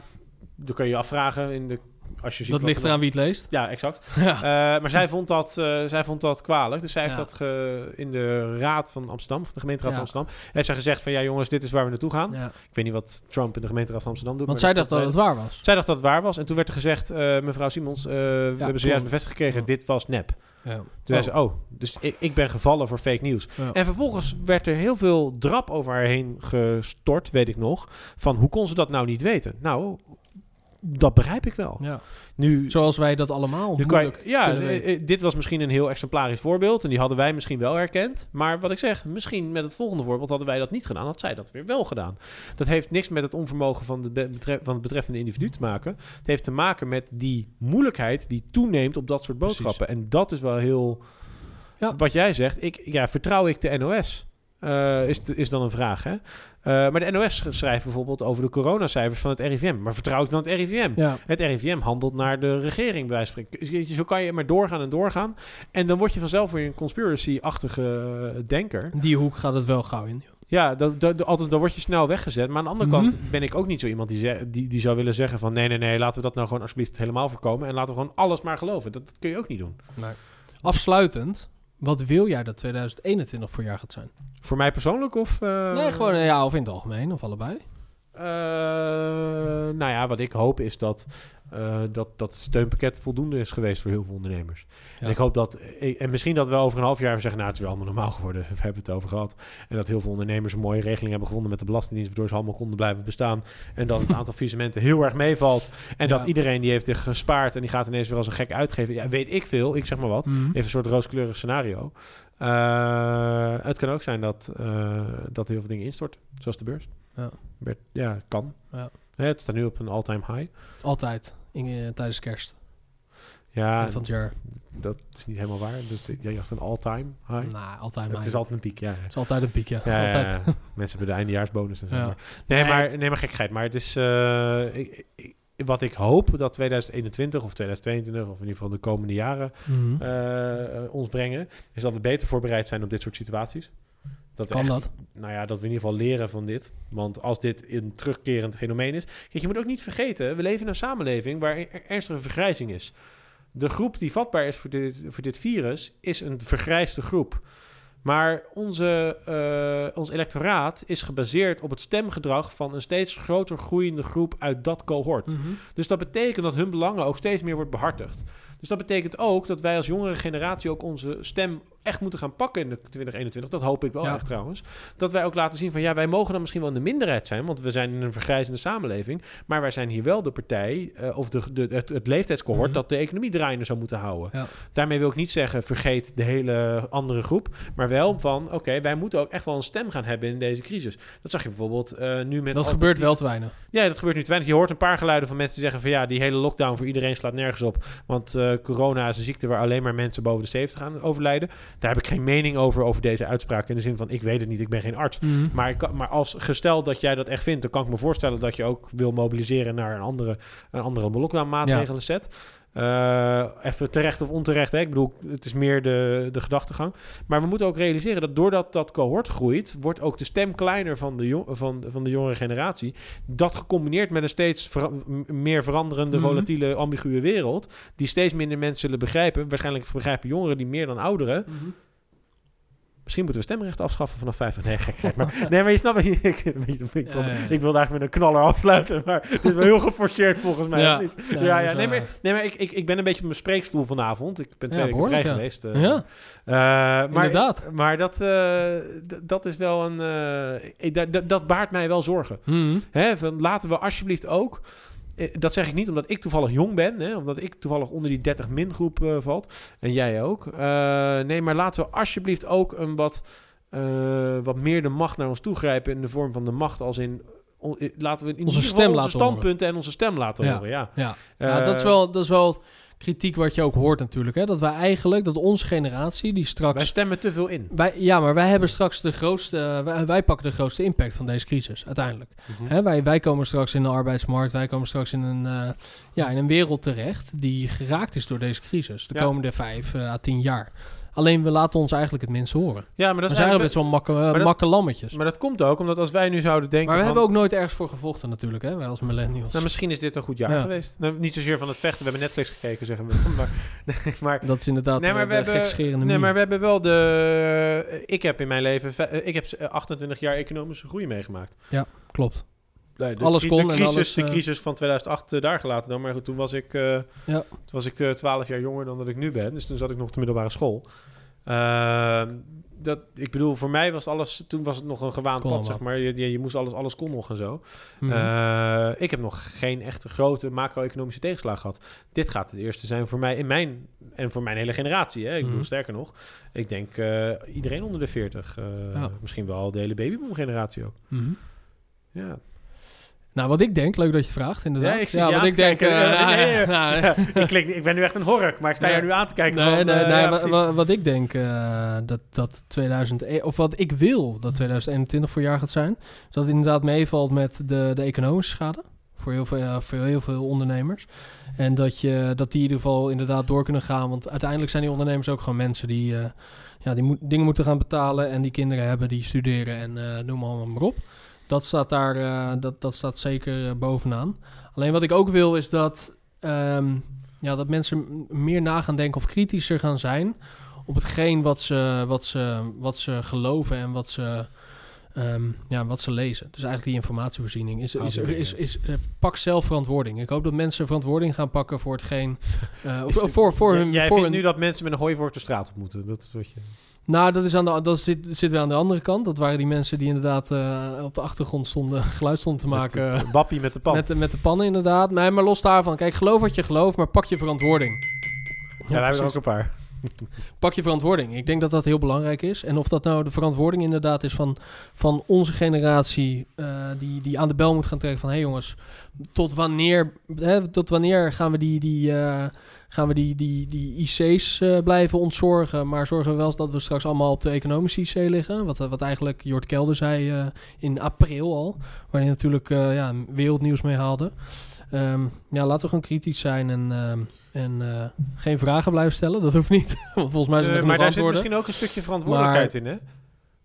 dan kun je je afvragen in de, als je ziet Dat ligt er eraan wie het leest. Ja, exact. Ja. Eh, maar zij vond, dat, eh, zij vond dat kwalijk. Dus zij heeft Ja. dat ge- in de raad van Amsterdam, de gemeenteraad Ja. van Amsterdam, heeft zij gezegd van ja jongens, dit is waar we naartoe gaan. Ik weet niet wat Trump in de gemeenteraad van Amsterdam doet. Want maar zij dacht dat het waar was. zij dacht dat het waar was. En toen werd er gezegd, eh, mevrouw Simons, we hebben zojuist bevestigd gekregen, dit was nep. Ja. Toen zei ze, oh, dus ik, ik ben gevallen voor fake nieuws. En vervolgens werd er heel veel drap over haar heen gestort, weet ik nog. Van hoe kon ze dat nou niet weten? Nou, dat begrijp ik wel. Ja. Nu, Zoals wij dat allemaal nu kan je- moeilijk ja, eh, dit was misschien een heel exemplarisch voorbeeld. En die hadden wij misschien wel herkend. Maar wat ik zeg, misschien met het volgende voorbeeld hadden wij dat niet gedaan. Had zij dat weer wel gedaan. Dat heeft niks met het onvermogen van, de van het betreffende individu te maken. Het heeft te maken met die moeilijkheid die toeneemt op dat soort Precies. boodschappen. En dat is wel heel... Ja. Wat jij zegt, ik, ja, vertrouw ik de NOS? Eh, is, is dan een vraag, hè? Eh, maar de NOS schrijft bijvoorbeeld over de coronacijfers van het RIVM. Maar vertrouw ik dan het RIVM? Ja. Het RIVM handelt naar de regering, bij wijze spreken. Zo kan je maar doorgaan en doorgaan. En dan word je vanzelf weer een conspiracy-achtige eh, denker. Die hoek gaat het wel gauw in. Ja, dat, dat, altijd, dan word je snel weggezet. Maar aan de andere Mhm. kant ben ik ook niet zo iemand die, ze- die, die zou willen zeggen van... nee, nee, nee, laten we dat nou gewoon alsjeblieft helemaal voorkomen... en laten we gewoon alles maar geloven. Dat, dat kun je ook niet doen. Afsluitend, wat wil jij dat 2021 voor jaar gaat zijn? Voor mij persoonlijk of... eh, nee, gewoon ja, of in het algemeen, of allebei. Eh, nou ja, wat ik hoop is dat, eh, dat, dat het steunpakket voldoende is geweest voor heel veel ondernemers. En ik hoop dat, ik- en misschien dat we over een half jaar zeggen, nou het is weer allemaal normaal geworden, we hebben het over gehad. En dat heel veel ondernemers een mooie regeling hebben gevonden met de Belastingdienst, waardoor ze allemaal konden blijven bestaan. En dat het aantal faillissementen heel erg meevalt. En Ja. dat iedereen die heeft gespaard en die gaat ineens weer als een gek uitgeven. Ja, weet ik veel, ik zeg maar wat. Mhm. Even een soort rooskleurig scenario. Eh, het kan ook zijn dat, eh, dat heel veel dingen instorten, zoals de beurs. Ja. Ja, het kan. Ja. Het staat nu op een all-time high. Altijd, in, eh, tijdens kerst, Ja, van het jaar. dat is niet helemaal waar. Dus jij dacht een all-time high. Nou, altijd het maar. is altijd een piek, ja. Het is altijd een piek, ja. Altijd. Mensen hebben de eindejaarsbonus en zo. Nee, Nee. maar, nee, maar gekheid. Maar het is... ik, ik- wat ik hoop dat 2021 of 2022... of in ieder geval de komende jaren... Mhm. eh, eh, ons brengen... is dat we beter voorbereid zijn op dit soort situaties. Dat Kan echt- dat? Nou ja, dat we in ieder geval leren van dit. Want als dit een terugkerend fenomeen is... Kijk, je moet ook niet vergeten... we leven in een samenleving waar er ernstige vergrijzing is. De groep die vatbaar is voor dit, voor dit virus... is een vergrijsde groep. Maar onze, eh, ons electoraat is gebaseerd op het stemgedrag van een steeds groter groeiende groep uit dat cohort. Mhm. Dus dat betekent dat hun belangen ook steeds meer wordt behartigd. Dus dat betekent ook dat wij als jongere generatie ook onze stem echt moeten gaan pakken in de 2021. Dat hoop ik wel Ja. echt trouwens. Dat wij ook laten zien van ja, wij mogen dan misschien wel in de minderheid zijn, want we zijn in een vergrijzende samenleving. Maar wij zijn hier wel de partij eh, of de, de, het, het leeftijdscohort Mhm. dat de economie draaiende zou moeten houden. Ja. Daarmee wil ik niet zeggen vergeet de hele andere groep, maar wel van oké, wij moeten ook echt wel een stem gaan hebben in deze crisis. Dat zag je bijvoorbeeld eh, nu met Dat gebeurt wel te weinig. ja, dat gebeurt nu te weinig. Je hoort een paar geluiden van mensen die zeggen van ja, die hele lockdown voor iedereen slaat nergens op. Want eh, corona is een ziekte waar alleen maar mensen boven de 70 aan overlijden. Daar heb ik geen mening over, over deze uitspraak. In de zin van ik weet het niet, ik ben geen arts. Mhm. Maar, ik maar als gesteld dat jij dat echt vindt, dan kan ik me voorstellen dat je ook wil mobiliseren naar een andere, een andere lockdown maatregelen set. Eh, even terecht of onterecht. Hè? Ik bedoel, het is meer de, de gedachtegang. Maar we moeten ook realiseren dat doordat dat cohort groeit, wordt ook de stem kleiner van de, jong, van, van de jongere generatie. Dat gecombineerd met een steeds vera- meer veranderende, Mhm. volatiele, ambiguë wereld, die steeds minder mensen zullen begrijpen. Waarschijnlijk begrijpen jongeren die meer dan ouderen. Mhm. Misschien moeten we stemrecht afschaffen vanaf 50. Nee, gekheid. Maar, nee, maar je snapt, ik, ik, ik, ik, wilde eigenlijk met een knaller afsluiten, maar dit is wel heel geforceerd volgens mij. Ja. niet? Ja, Ja, nee, maar, nee, maar ik, ik, ik ben een beetje op mijn spreekstoel vanavond. Ik ben twee weken vrij geweest. eh. Ja, Eh, maar, inderdaad. maar dat, eh, dat is wel een... dat- baart mij wel zorgen. Mhm. Hè, van laten we alsjeblieft ook... eh, Dat zeg ik niet omdat ik toevallig jong ben, hè, omdat ik toevallig onder die 30 min groep eh, valt. En jij ook. Eh, nee, maar laten we alsjeblieft ook een wat, wat meer de macht naar ons toe grijpen in de vorm van de macht als in... on- laten we in Onze stem onze laten horen. standpunten en onze stem laten Ja. horen. Ja. Ja. ja, dat is wel... Dat is wel kritiek wat je ook hoort natuurlijk. Hè? Dat wij eigenlijk, dat onze generatie die straks... Wij stemmen te veel in. Wij, ja, maar wij hebben straks de grootste... Wij, wij pakken de grootste impact van deze crisis, uiteindelijk. Mhm. Hè, wij, wij komen straks in de arbeidsmarkt, wij komen straks in een, eh, ja, in een wereld terecht die geraakt is door deze crisis. De Ja. komende vijf eh, à tien jaar. Alleen we laten ons eigenlijk het minst horen. Ja, maar We dat zijn eigenlijk best wel makke, eh, makke lammetjes. Maar dat komt ook omdat als wij nu zouden denken Maar we van... hebben ook nooit ergens voor gevochten natuurlijk, hè? Wij als millennials. Nou, misschien is dit een goed jaar Ja. geweest. Nou, niet zozeer van het vechten. We hebben Netflix gekeken, zeggen we. Maar, nee, maar, dat is inderdaad nee, maar eh, we de hebben, gekscherende nee, maar we hebben wel de... Ik heb in mijn leven... ve- eh, Ik heb eh, 28 jaar economische groei meegemaakt. Klopt. Nee, de, Alles kon de en crisis, alles, de eh, crisis van 2008 eh, daar gelaten dan. Maar goed, toen was ik, eh, Ja. toen was ik eh, 12 jaar jonger dan dat ik nu ben. Dus toen zat ik nog op de middelbare school. Ehm, dat, ik bedoel, voor mij was alles... Toen was het nog een gewaand Kon pad, zeg maar. Je, je, je moest alles, alles kon nog en zo. Mhm. Ik heb nog geen echte grote macro-economische tegenslag gehad. Dit gaat het eerste zijn voor mij in mijn en voor mijn hele generatie. Hè. Ik bedoel, Mhm. sterker nog, ik denk iedereen onder de 40. eh, Ja. Misschien wel de hele babyboom-generatie ook. Mhm. Ja. Nou, wat ik denk, leuk dat je het vraagt, inderdaad. Ja, ik je wat ik denk... Ja, Ja, ik, ben nu echt een hork, maar ik sta je nu aan te kijken. Nee, van, nee, eh, nee, ja, wa- precies. wa- wat ik denk eh, dat, dat 2001, of wat ik wil dat 2021 voor jaar gaat zijn, is dat het inderdaad meevalt met de, de economische schade voor heel, veel, ja, voor heel veel ondernemers. En dat, je, dat die in ieder geval inderdaad door kunnen gaan, want uiteindelijk zijn die ondernemers ook gewoon mensen die, eh, ja, die moet, dingen moeten gaan betalen en die kinderen hebben die studeren en noem allemaal maar op. Dat staat daar, eh, dat, dat staat zeker eh, bovenaan. Alleen wat ik ook wil is dat, ehm, ja, dat mensen meer na gaan denken of kritischer gaan zijn op hetgeen wat ze, wat ze, wat ze geloven en wat ze, ehm, ja, wat ze lezen. Dus eigenlijk die informatievoorziening. Is, is, is, is, is, eh, pak zelf verantwoording. Ik hoop dat mensen verantwoording gaan pakken voor hetgeen... of, Is- voor, voor Jij- hun... Jij voor vindt hun nu dat mensen met een hooivork de straat op moeten. Dat is wat je... nou, dat, is aan de, dat zit, zit weer aan de andere kant. Dat waren die mensen die inderdaad eh, op de achtergrond stonden, geluid stonden te maken... Met de, wappie met de pan. Met, de- met de pannen inderdaad. Nee, maar los daarvan. Kijk, geloof wat je gelooft, maar pak je verantwoording. ja, wij hebben er ook een paar. Pak je verantwoording. Ik denk dat dat heel belangrijk is. En of dat nou de verantwoording inderdaad is van, van onze generatie... eh, die, die aan de bel moet gaan trekken van... hé hey jongens, tot wanneer, hè, tot wanneer gaan we die... die eh, Gaan we die, die, die IC's eh, blijven ontzorgen, maar zorgen we wel dat we straks allemaal op de economische IC liggen? Wat, eh, wat eigenlijk Jort Kelder zei eh, in april al, waar hij natuurlijk ja, wereldnieuws mee haalde. Ehm, ja, laten we gewoon kritisch zijn en, ehm, en geen vragen blijven stellen. Dat hoeft niet, want volgens mij zijn er maar daar zit misschien ook een stukje verantwoordelijkheid in, hè?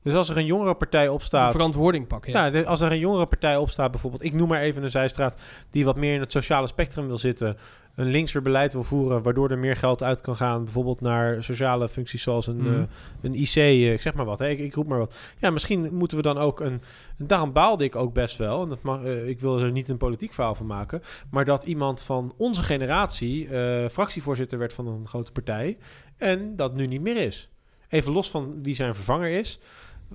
Dus als er een jongere partij De opstaat... verantwoording pakken. Ja. De- als er een jongere partij opstaat, bijvoorbeeld, ik noem maar even een zijstraat, die wat meer in het sociale spectrum wil zitten, een linkser beleid wil voeren, waardoor er meer geld uit kan gaan, bijvoorbeeld naar sociale functies zoals een, Mhm. eh, een IC, eh, ik zeg maar wat, hè, ik, ik roep maar wat. Ja, misschien moeten we dan ook een, en daarom baalde ik ook best wel, en dat mag, eh, ik wil er niet een politiek verhaal van maken, maar dat iemand van onze generatie fractievoorzitter werd van een grote partij en dat nu niet meer is. Even los van wie zijn vervanger is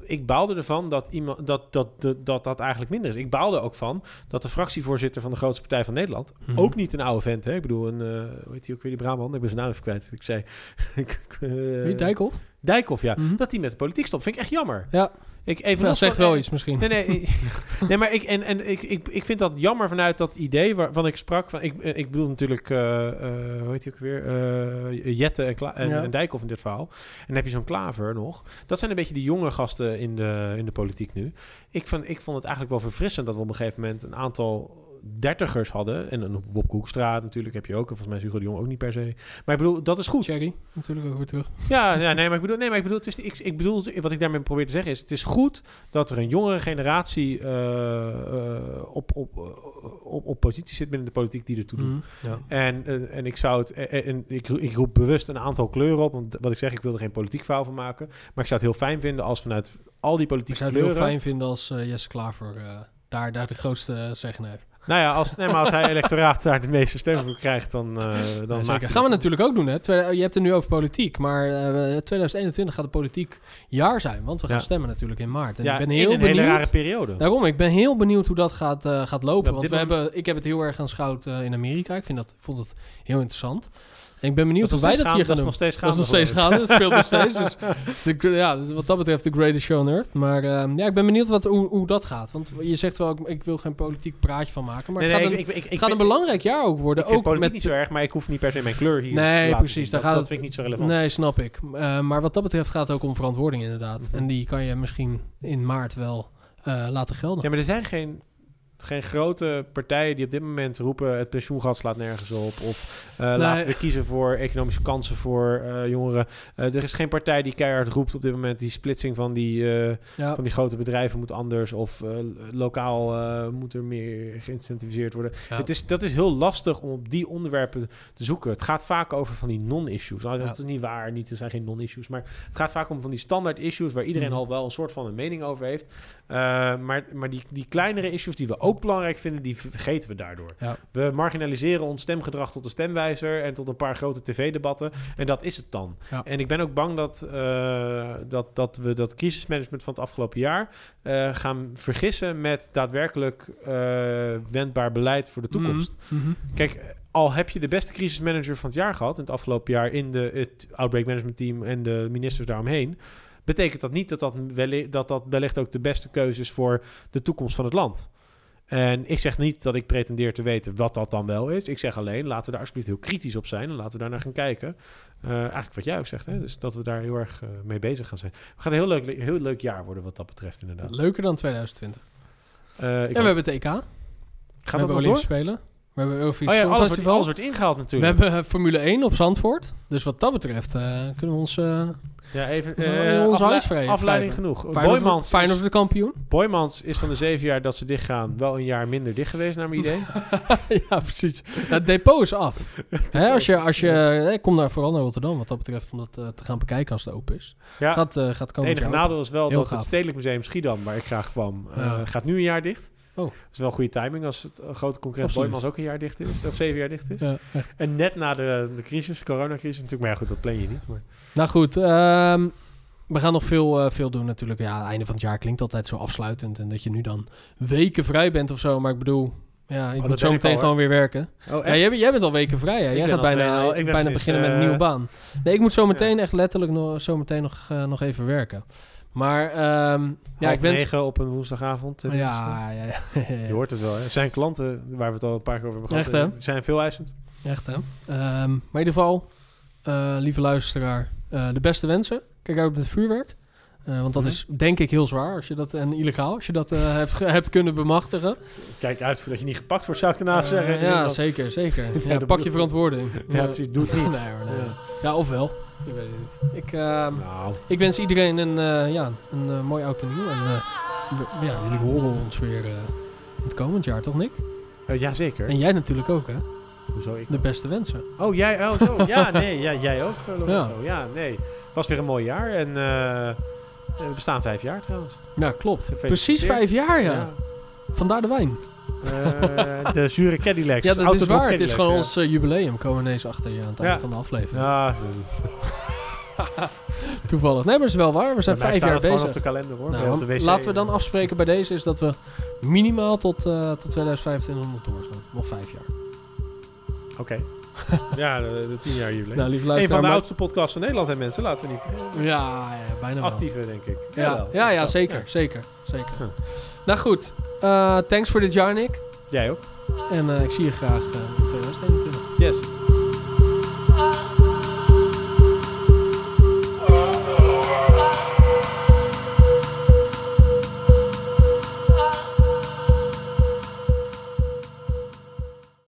ik baalde ervan dat, iemand, dat, dat, dat, dat dat eigenlijk minder is. Ik baalde ook van dat de fractievoorzitter van de grootste partij van Nederland... Mhm. ook niet een oude vent, hè? Ik bedoel, een, eh hoe heet die ook weer, die Brabant? Ik ben zijn naam even kwijt. Ik zei... ik, eh, Wie, Dijkhoff? Dijkhoff, ja. Mhm. Dat hij met de politiek stopt. Vind ik echt jammer. Ja, Ik, even ja los zegt van- wel iets misschien. Nee, nee, nee maar ik, en, en ik, ik, ik vind dat jammer vanuit dat idee waarvan ik sprak. Van, ik, ik bedoel natuurlijk, eh, eh, hoe heet hij ook weer? Eh, Jette en, Kla- en, Ja. en Dijkhoff in dit verhaal. En dan heb je zo'n Klaver nog. Dat zijn een beetje die jonge gasten in de, in de politiek nu. Ik, vond ik vond het eigenlijk wel verfrissend dat we op een gegeven moment een aantal dertigers hadden. En een Hoekstra natuurlijk heb je ook. En volgens mij is Hugo de Jong ook niet per se. Maar ik bedoel, dat is goed. Cherry, natuurlijk ook weer terug. Ja, ja nee, maar ik bedoel, nee, maar ik bedoel, het is, ik, ik bedoel, wat ik daarmee probeer te zeggen is, het is goed dat er een jongere generatie eh, eh, op, op, eh, op, op positie zit binnen de politiek die ertoe doet. Mhm. Ja. En, en, en ik zou het, en, en ik, ik roep bewust een aantal kleuren op, want wat ik zeg, ik wil er geen politiek verhaal van maken, maar ik zou het heel fijn vinden als vanuit al die Ik politieke zou het heel fijn vinden als Jesse Klaver daar, daar de grootste zeggen heeft. Nou ja, als, nee, maar als hij electoraat daar de meeste steun voor krijgt, dan, eh dan Ja, Gaan we natuurlijk ook doen. Hè? Tweede- je hebt het nu over politiek, maar eh 2021 gaat een politiek jaar zijn, want we gaan Ja. stemmen natuurlijk in maart. En ja, ik ben in heel een benieuwd. hele rare periode. Daarom, ik ben heel benieuwd hoe dat gaat, eh, gaat lopen. Want we hebben, ik heb het heel erg aanschouwd eh in Amerika. Ik vind dat, vond het heel interessant. En ik ben benieuwd Dat hoe wij dat hier gaan doen. Dat is nog steeds Dat gaande. is nog steeds gaande. Het speelt nog steeds. Dus de, ja, dus wat dat betreft de greatest show on earth. Maar ehm, ja, ik ben benieuwd wat, hoe, hoe dat gaat. Want je zegt wel, ik, ik wil geen politiek praatje van maken. Maar Nee, het nee, gaat, ik, een, ik, ik, het gaat een belangrijk jaar ook worden. Ik vind ook politiek met niet zo erg, maar ik hoef niet per se mijn kleur hier Nee, te precies, Dat, gaat dat het- vind ik niet zo relevant. Nee, snap ik. Eh, maar wat dat betreft gaat het ook om verantwoording inderdaad. Mhm. En die kan je misschien in maart wel eh, laten gelden. Ja, maar er zijn geen, geen grote partijen die op dit moment roepen... het pensioengat slaat nergens op. Of eh, Nee. laten we kiezen voor economische kansen voor eh, jongeren. Eh, er is geen partij die keihard roept op dit moment... die splitsing van die, eh, ja. van die grote bedrijven moet anders. Of eh, lokaal eh, moet er meer geïncentiviseerd worden. Ja. Het is, dat is heel lastig om op die onderwerpen te zoeken. Het gaat vaak over van die non-issues. Nou, dat Ja. is niet waar, niet, er zijn geen non-issues. Maar het gaat vaak om van die standaard issues... waar iedereen Mhm. al wel een soort van een mening over heeft. Eh, maar maar die, die kleinere issues die we ook belangrijk vinden... die vergeten we daardoor. Ja. We marginaliseren ons stemgedrag tot de stemwijzer... en tot een paar grote tv-debatten. En dat is het dan. Ja. En ik ben ook bang dat, eh, dat, dat we dat crisismanagement van het afgelopen jaar... eh, gaan vergissen met daadwerkelijk eh, wendbaar beleid voor de toekomst. Mhm. Mhm. Kijk, al heb je de beste crisismanager van het jaar gehad... in het afgelopen jaar in de, het Outbreak Management Team... en de ministers daaromheen... betekent dat niet dat dat, wellicht, dat dat wellicht ook de beste keuze is... voor de toekomst van het land. En ik zeg niet dat ik pretendeer te weten wat dat dan wel is. Ik zeg alleen, laten we daar alsjeblieft heel kritisch op zijn... en laten we daar naar gaan kijken. Eh, eigenlijk wat jij ook zegt, hè? dus dat we daar heel erg eh, mee bezig gaan zijn. Het gaat een heel leuk, heel leuk jaar worden wat dat betreft inderdaad. Leuker dan 2020. Eh, ik en we hebben het EK. gaat we hebben Olympische? Spelen. We hebben Eurovisie Oh ja, alles wordt, alles wordt ingehaald we natuurlijk. hebben eh, Formule 1 op Zandvoort. Dus wat dat betreft kunnen we ons... eh Ja, even eh, onze afle- afleiding genoeg. Feyenoord, Boymans Feyenoord is, de kampioen. Boymans is van de zeven jaar dat ze dichtgaan wel een jaar minder dicht geweest, naar mijn idee. ja, precies. Het depot is af. Als je, als je, hè, kom daar vooral naar Rotterdam wat dat betreft om dat eh, te gaan bekijken als het open is. Ja, Gaat, eh gaat het enige nadeel is wel Heel dat gaaf. het Stedelijk Museum Schiedam, waar ik graag kwam, eh, Ja. gaat nu een jaar dicht. Oh. Dat is wel goede timing als het een grote concurrent. Boymans ook een jaar dicht is, of zeven jaar dicht is. Ja, echt. En net na de, de crisis, coronacrisis natuurlijk, maar ja goed, dat plan je niet. Maar Nou goed, ehm, we gaan nog veel, eh, veel doen natuurlijk. Ja, het einde van het jaar klinkt altijd zo afsluitend. En dat je nu dan weken vrij bent of zo. Maar ik bedoel, ja, ik dat moet zo meteen al, gewoon weer werken. oh, Ja, jij, bent- jij bent al weken vrij, hè? Jij gaat bijna, ben bijna beginnen met een eh, nieuwe baan. Nee, ik moet zo meteen echt letterlijk nog, zo meteen nog, eh, nog even werken. Maar ehm, ja, ik wens... negen op een woensdagavond. eh, Ja, ja, ja. Je hoort het wel, hè? Zijn klanten, waar we het al een paar keer over hebben Echt, gehad, eh, zijn veel eisend. Echt, hè? Ehm, maar in ieder geval, eh, lieve luisteraar, eh, de beste wensen. Kijk uit op het vuurwerk. Want dat Mhm. is denk ik heel zwaar als je dat, en illegaal als je dat hebt, hebt kunnen bemachtigen. Kijk uit voordat je niet gepakt wordt, zou ik daarna zeggen. ja, Dat- zeker, zeker. Ja, pak je verantwoording. Ja, precies. Doe het niet. nee hoor, nee. Ja. Ja, ofwel. Ik weet het niet. Ik, ehm, Nou, ik wens iedereen een, eh, ja, een eh, mooi oud en nieuw. En eh, we- ja, jullie horen ons weer in het komend jaar, toch Nick? eh, jazeker. En jij natuurlijk ook, hè? Hoezo ik? De beste wensen. Oh, jij? Oh, zo. Ja, nee. Ja, jij ook, Lorenzo. Ja. nee. Het was weer een mooi jaar. En we bestaan vijf jaar trouwens. Ja, klopt. Precies vijf jaar, ja. Vandaar de wijn. Eh, de zure Cadillacs. Ja, dat is waar. Het is gewoon ons eh, jubileum. Komen we ineens achter je aan het einde van de aflevering. Ja, Toevallig. Nee, maar het is wel waar. We zijn vijf jaar bezig. op de kalender hoor. Nou, de wc. laten we dan afspreken bij deze is dat we minimaal tot, eh tot 2025 doorgaan. Nog vijf jaar. Oké. ja, de, de tien jaar jubileum. Nou, lieve een van de oudste podcasts van Nederland, hè mensen. Laten we niet vergeten. Ja, ja, bijna wel. Actieve, denk ik. Ja, ja, ja, Ja. zeker, zeker, zeker. Nou goed, thanks voor dit jaar, Nick. Jij ook? En eh, ik zie je graag eh, in 2021. Yes.